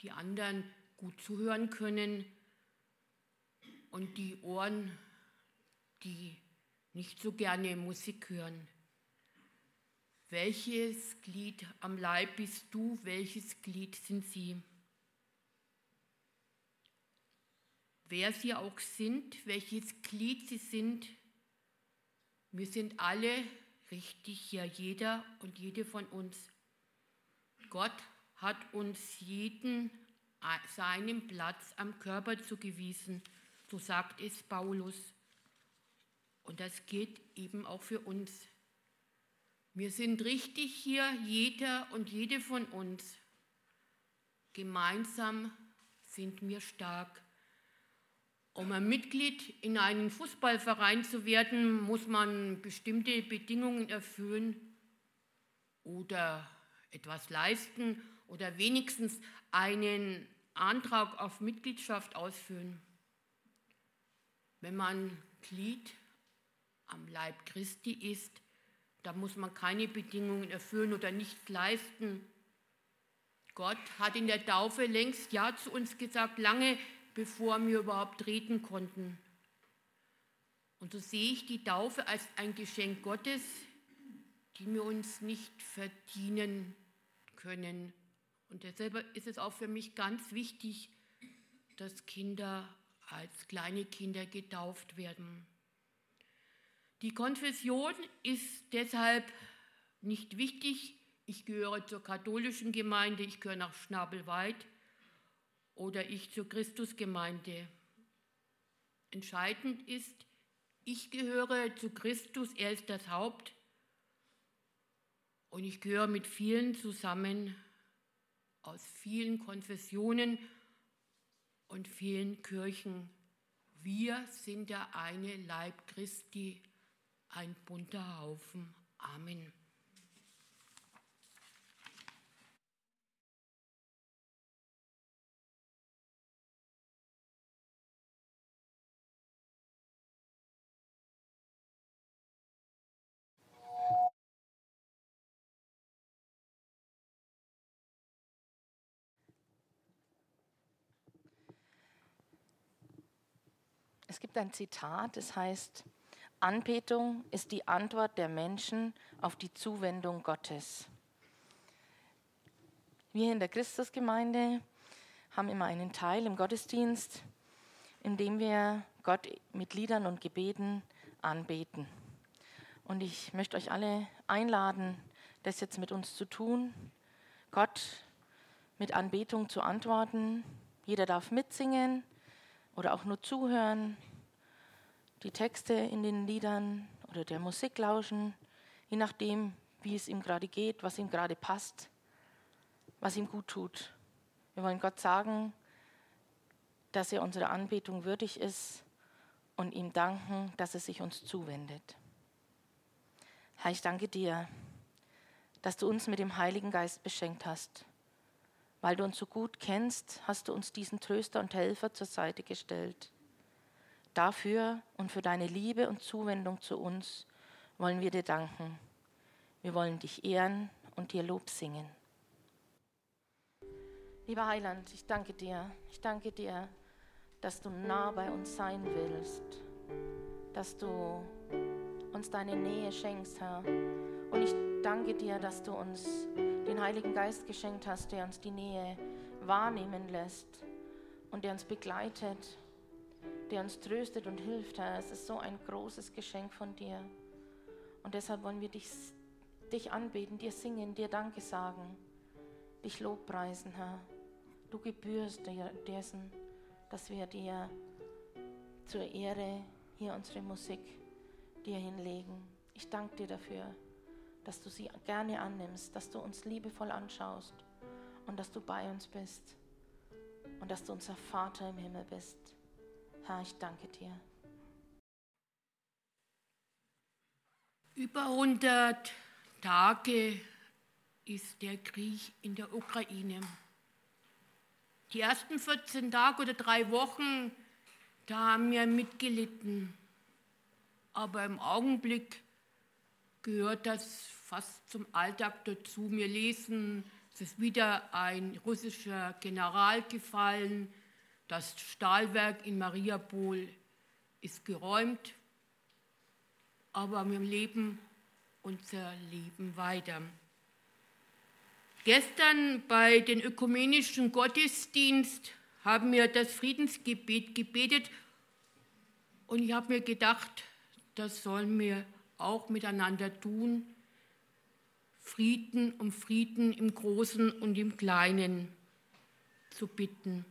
die anderen gut zuhören können und die Ohren, die nicht so gerne Musik hören. Welches Glied am Leib bist du? Welches Glied sind sie? Wer sie auch sind, welches Glied sie sind, wir sind alle richtig, ja jeder und jede von uns. Gott hat uns jeden seinen Platz am Körper zugewiesen so sagt es Paulus. Und das gilt eben auch für uns. Wir sind richtig hier, jeder und jede von uns. Gemeinsam sind wir stark. Um ein Mitglied in einen Fußballverein zu werden, muss man bestimmte Bedingungen erfüllen oder etwas leisten oder wenigstens einen Antrag auf Mitgliedschaft ausfüllen. Wenn man Glied am Leib Christi ist, da muss man keine Bedingungen erfüllen oder nichts leisten. Gott hat in der Taufe längst Ja zu uns gesagt, lange bevor wir überhaupt reden konnten. Und so sehe ich die Taufe als ein Geschenk Gottes, die wir uns nicht verdienen können. Und deshalb ist es auch für mich ganz wichtig, dass Kinder als kleine Kinder getauft werden. Die Konfession ist deshalb nicht wichtig. Ich gehöre zur katholischen Gemeinde, ich gehöre nach Schnabelweit oder ich zur Christusgemeinde. Entscheidend ist, ich gehöre zu Christus, er ist das Haupt und ich gehöre mit vielen zusammen aus vielen Konfessionen und vielen Kirchen. Wir sind der eine Leib Christi, ein bunter Haufen. Amen. Es gibt ein Zitat, das heißt, Anbetung ist die Antwort der Menschen auf die Zuwendung Gottes. Wir in der Christusgemeinde haben immer einen Teil im Gottesdienst, in dem wir Gott mit Liedern und Gebeten anbeten. Und ich möchte euch alle einladen, das jetzt mit uns zu tun, Gott mit Anbetung zu antworten. Jeder darf mitsingen oder auch nur zuhören, die Texte in den Liedern oder der Musik lauschen, je nachdem, wie es ihm gerade geht, was ihm gerade passt, was ihm gut tut. Wir wollen Gott sagen, dass er unserer Anbetung würdig ist und ihm danken, dass er sich uns zuwendet. Herr, ich danke dir, dass du uns mit dem Heiligen Geist beschenkt hast. Weil du uns so gut kennst, hast du uns diesen Tröster und Helfer zur Seite gestellt. Dafür und für deine Liebe und Zuwendung zu uns wollen wir dir danken. Wir wollen dich ehren und dir Lob singen. Lieber Heiland, ich danke dir. Ich danke dir, dass du nah bei uns sein willst, dass du uns deine Nähe schenkst, Herr. Und ich danke dir, dass du uns den Heiligen Geist geschenkt hast, der uns die Nähe wahrnehmen lässt und der uns begleitet, der uns tröstet und hilft, Herr. Es ist so ein großes Geschenk von dir. Und deshalb wollen wir dich, dich anbeten, dir singen, dir Danke sagen, dich Lobpreisen, Herr. Du gebührst dir dessen, dass wir dir zur Ehre hier unsere Musik dir hinlegen. Ich danke dir dafür dass du sie gerne annimmst, dass du uns liebevoll anschaust und dass du bei uns bist und dass du unser Vater im Himmel bist. Herr, ich danke dir. Über 100 Tage ist der Krieg in der Ukraine. Die ersten 14 Tage oder drei Wochen, da haben wir mitgelitten. Aber im Augenblick gehört das fast zum Alltag dazu. Wir lesen, es ist wieder ein russischer General gefallen, das Stahlwerk in Mariupol ist geräumt, aber wir leben unser Leben weiter. Gestern bei den ökumenischen Gottesdienst haben wir das Friedensgebet gebetet und ich habe mir gedacht, das sollen wir auch miteinander tun. Frieden um Frieden im Großen und im Kleinen zu bitten.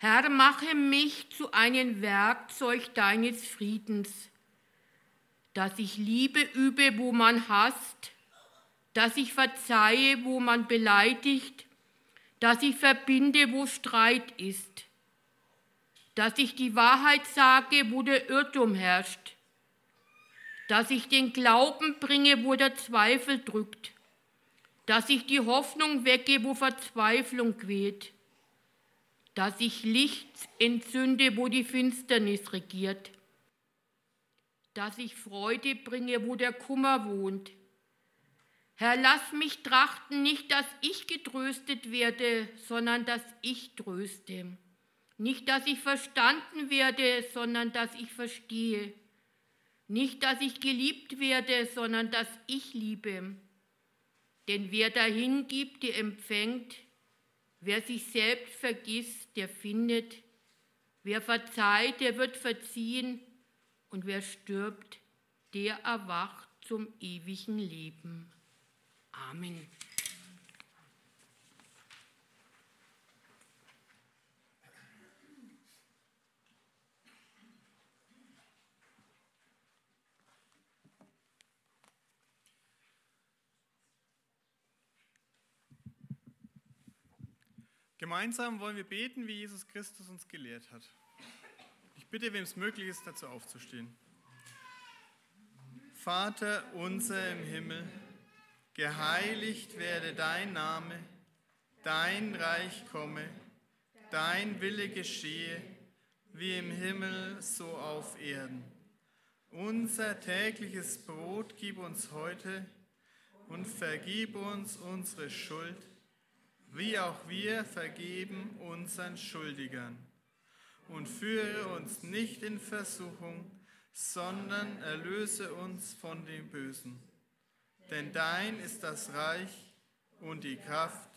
Herr, mache mich zu einem Werkzeug deines Friedens, dass ich Liebe übe, wo man hasst, dass ich verzeihe, wo man beleidigt, dass ich verbinde, wo Streit ist, dass ich die Wahrheit sage, wo der Irrtum herrscht, dass ich den Glauben bringe, wo der Zweifel drückt, dass ich die Hoffnung wecke, wo Verzweiflung quält, dass ich Licht entzünde, wo die Finsternis regiert, dass ich Freude bringe, wo der Kummer wohnt. Herr, lass mich trachten, nicht, dass ich getröstet werde, sondern dass ich tröste. Nicht, dass ich verstanden werde, sondern dass ich verstehe. Nicht, dass ich geliebt werde, sondern dass ich liebe. Denn wer dahin gibt, der empfängt. Wer sich selbst vergisst, der findet. Wer verzeiht, der wird verziehen. Und wer stirbt, der erwacht zum ewigen Leben. Amen. Gemeinsam wollen wir beten, wie Jesus Christus uns gelehrt hat. Ich bitte, wem es möglich ist, dazu aufzustehen. Vater unser im Himmel, geheiligt werde dein Name, dein Reich komme, dein Wille geschehe, wie im Himmel so auf Erden. Unser tägliches Brot gib uns heute und vergib uns unsere Schuld wie auch wir vergeben unseren Schuldigern. Und führe uns nicht in Versuchung, sondern erlöse uns von dem Bösen. Denn dein ist das Reich und die Kraft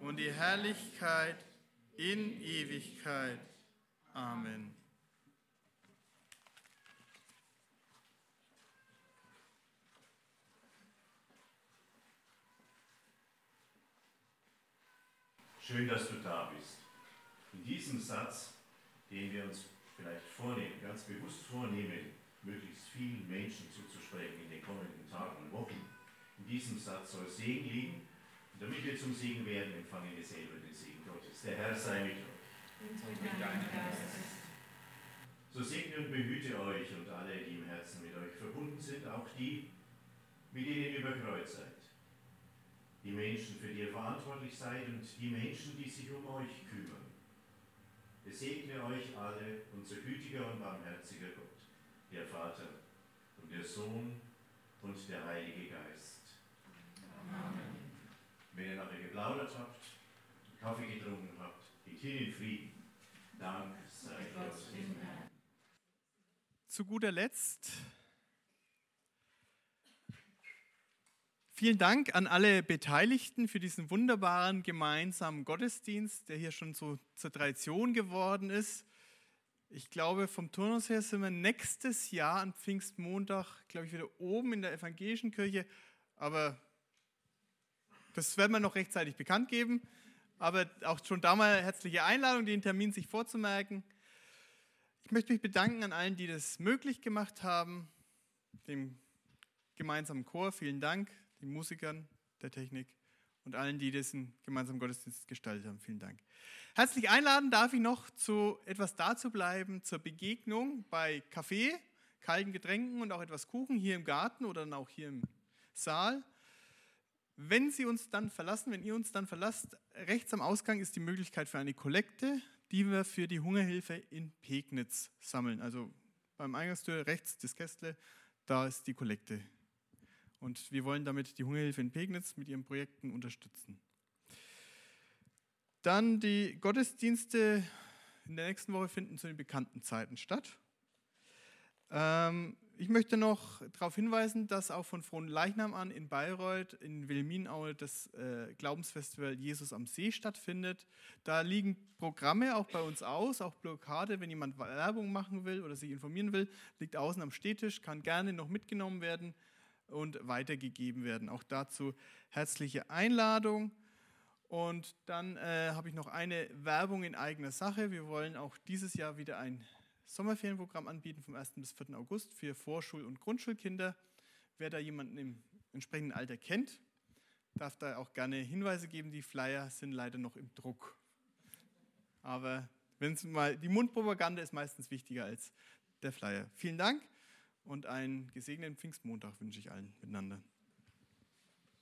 und die Herrlichkeit in Ewigkeit. Amen. Schön, dass du da bist. In diesem Satz, den wir uns vielleicht vornehmen, ganz bewusst vornehmen, möglichst vielen Menschen zuzusprechen in den kommenden Tagen und Wochen, in diesem Satz soll Segen liegen. Und damit wir zum Segen werden, empfangen wir selber den Segen Gottes. Der Herr sei mit euch. Und mit deinem Geist. So segne und behüte euch und alle, die im Herzen mit euch verbunden sind, auch die, mit denen ihr über Kreuz seid die Menschen, für die ihr verantwortlich seid und die Menschen, die sich um euch kümmern. Es segne euch alle, unser gütiger und barmherziger Gott, der Vater und der Sohn und der Heilige Geist. Amen. Wenn ihr nachher geplaudert habt, Kaffee getrunken habt, geht hin in Frieden. Dank sei Gott. Zu guter Letzt Vielen Dank an alle Beteiligten für diesen wunderbaren gemeinsamen Gottesdienst, der hier schon so zur Tradition geworden ist. Ich glaube, vom Turnus her sind wir nächstes Jahr am Pfingstmontag, glaube ich, wieder oben in der evangelischen Kirche. Aber das werden wir noch rechtzeitig bekannt geben. Aber auch schon da mal herzliche Einladung, den Termin sich vorzumerken. Ich möchte mich bedanken an allen, die das möglich gemacht haben, dem gemeinsamen Chor. Vielen Dank den Musikern, der Technik und allen, die diesen gemeinsamen Gottesdienst gestaltet haben. Vielen Dank. Herzlich einladen darf ich noch zu etwas dazu bleiben, zur Begegnung bei Kaffee, kalten Getränken und auch etwas Kuchen hier im Garten oder dann auch hier im Saal. Wenn Sie uns dann verlassen, wenn ihr uns dann verlasst, rechts am Ausgang ist die Möglichkeit für eine Kollekte, die wir für die Hungerhilfe in Pegnitz sammeln. Also beim Eingangstür rechts das Kästle, da ist die Kollekte und wir wollen damit die Hungerhilfe in Pegnitz mit ihren Projekten unterstützen. Dann die Gottesdienste in der nächsten Woche finden zu den bekannten Zeiten statt. Ähm, ich möchte noch darauf hinweisen, dass auch von Frohen Leichnam an in Bayreuth, in Wilminaue, das äh, Glaubensfestival Jesus am See stattfindet. Da liegen Programme auch bei uns aus, auch Blockade, wenn jemand Werbung machen will oder sich informieren will, liegt außen am Stehtisch, kann gerne noch mitgenommen werden und weitergegeben werden. Auch dazu herzliche Einladung. Und dann äh, habe ich noch eine Werbung in eigener Sache. Wir wollen auch dieses Jahr wieder ein Sommerferienprogramm anbieten vom 1. bis 4. August für Vorschul- und Grundschulkinder. Wer da jemanden im entsprechenden Alter kennt, darf da auch gerne Hinweise geben. Die Flyer sind leider noch im Druck. Aber wenn's mal, die Mundpropaganda ist meistens wichtiger als der Flyer. Vielen Dank und einen gesegneten Pfingstmontag wünsche ich allen miteinander.